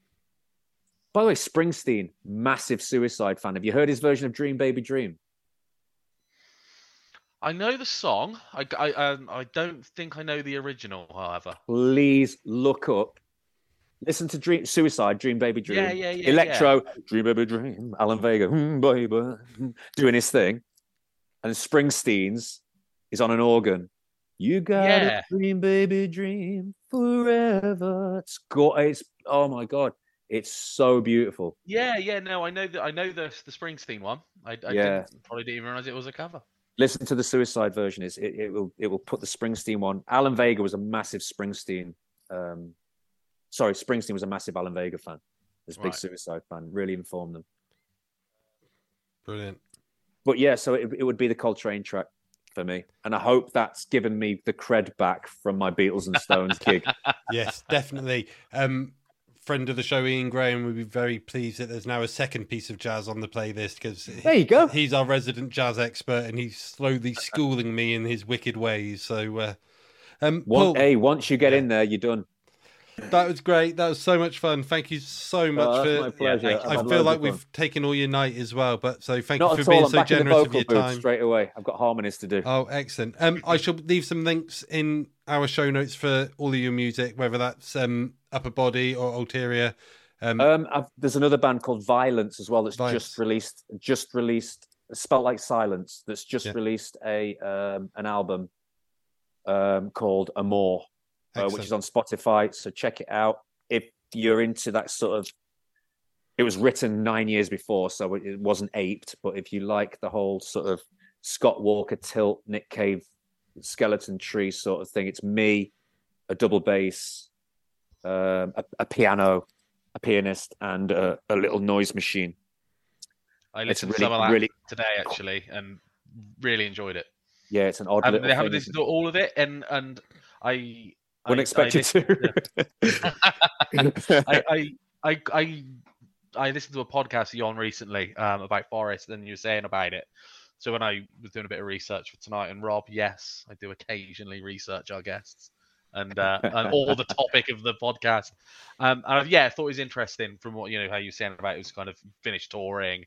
by the way, Springsteen, massive Suicide fan. Have you heard his version of Dream Baby Dream? I know the song. I, I, um, I don't think I know the original, however. Please look up. Listen to Dream Suicide, Dream Baby Dream. Yeah, yeah, yeah, Electro, Dream Baby Dream. Alan Vega, mm, baby, mm, doing his thing, and Springsteen's is on an organ. You got Yeah. a dream, baby, dream forever. It's go- It's oh my god, it's so beautiful. Yeah, yeah. No, I know that. I know the the Springsteen one. I, I Yeah. didn't, probably didn't even realize it was a cover. Listen to the Suicide version. It's, it, it will it will put the Springsteen one. Alan Vega was a massive Springsteen. Um, sorry, Springsteen was a massive Alan Vega fan. This big Right. Suicide fan. Really informed them. Brilliant. But yeah, so it, it would be the Coltrane track for me, and I hope that's given me the cred back from my Beatles and Stones gig. Yes, definitely. Um, friend of the show, Ian Graham, would be very pleased that there's now a second piece of jazz on the playlist because There you go. He's our resident jazz expert, and he's slowly schooling me in his wicked ways. So, uh, um, One, Paul, hey, once you get Yeah. in there, you're done. That was great. That was so much fun. Thank you so much Oh, for. my pleasure. thank you. I feel like we've fun. taken all your night as well, but so thank Not you at for all. being I'm so back in generous of vocal your time. straight away. I've got harmonies to do. Oh, excellent. Um, I shall leave some links in our show notes for all of your music, whether that's um, Upper Body or Ulterior. Um, Um, I've, there's another band called Vilence as well that's Vilence. just released, just released, spelt like silence. That's just Yeah. released a um, an album um, called Amor, uh, which is on Spotify. So check it out if you're into that sort of. It was written nine years before, so it- it wasn't aped. But if you like the whole sort of Scott Walker tilt, Nick Cave, skeleton tree sort of thing, it's me, a double bass, um, a, a piano, a pianist, and a, a little noise machine. I It's listened really- to some of that really- today actually, and really enjoyed it. Yeah, it's an odd. I little haven't, haven't thing, listened to all of it, and and I I- Wouldn't expect I you listened- to. I, I, I, I, I listened to a podcast you on recently um, about Forest, and you were saying about it. So when I was doing a bit of research for tonight, and Rob, yes, I do occasionally research our guests and uh, and all the topic of the podcast. Um, and I've, yeah, I thought it was interesting from what you know how you were saying about it was kind of finished touring,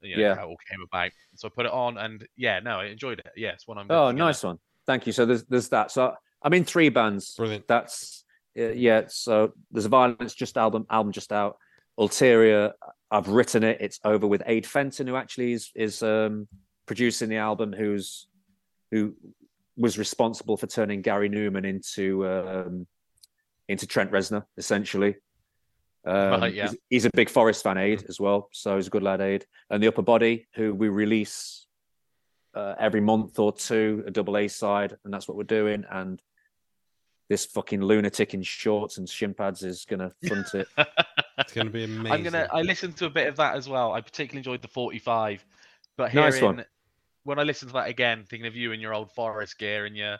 you know, Yeah. how it all came about. So I put it on, and yeah, no, I enjoyed it. Yeah, it's one I'm. oh, nice one. Thank you. So there's there's that. So I'm in three bands. Brilliant. That's uh, yeah. So there's a Vilence just album album just out. Ulterior. I've written it. It's over with Ade Fenton, who actually is is um, producing the album. Who's who was responsible for turning Gary Numan into um, into Trent Reznor, essentially. Um, yeah. he's, he's a big Forest fan, Ade as well. So he's a good lad, Ade. And the Upper Body, who we release uh, every month or two, a double A side, and that's what we're doing. And this fucking lunatic in shorts and shin pads is gonna front it. It's going to be amazing. I'm gonna. I listened to a bit of that as well. I particularly enjoyed the 45, but Nice hearing one. when I listened to that again, thinking of you in your old Forest gear and your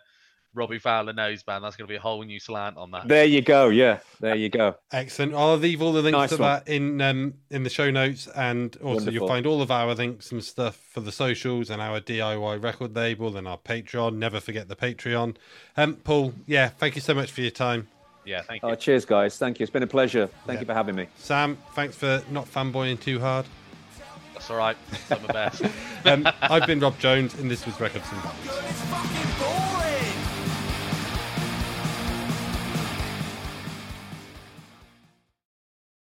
Robbie Fowler nose band, that's gonna be a whole new slant on that. there you go. Yeah, there you go. Excellent. I'll leave all the links Nice to one. that in um, in the show notes, and also you'll find all of our links and stuff for the socials and our DIY record label and our Patreon. Never forget the Patreon. Um, Paul, yeah, thank you so much for your time. Yeah, thank you. Oh, cheers, guys. Thank you. It's been a pleasure. Thank Yeah. you for having me. Sam, thanks for not fanboying too hard. That's all right. I'm the best. Um, I've been Rob Jones, and this was Records and Bands.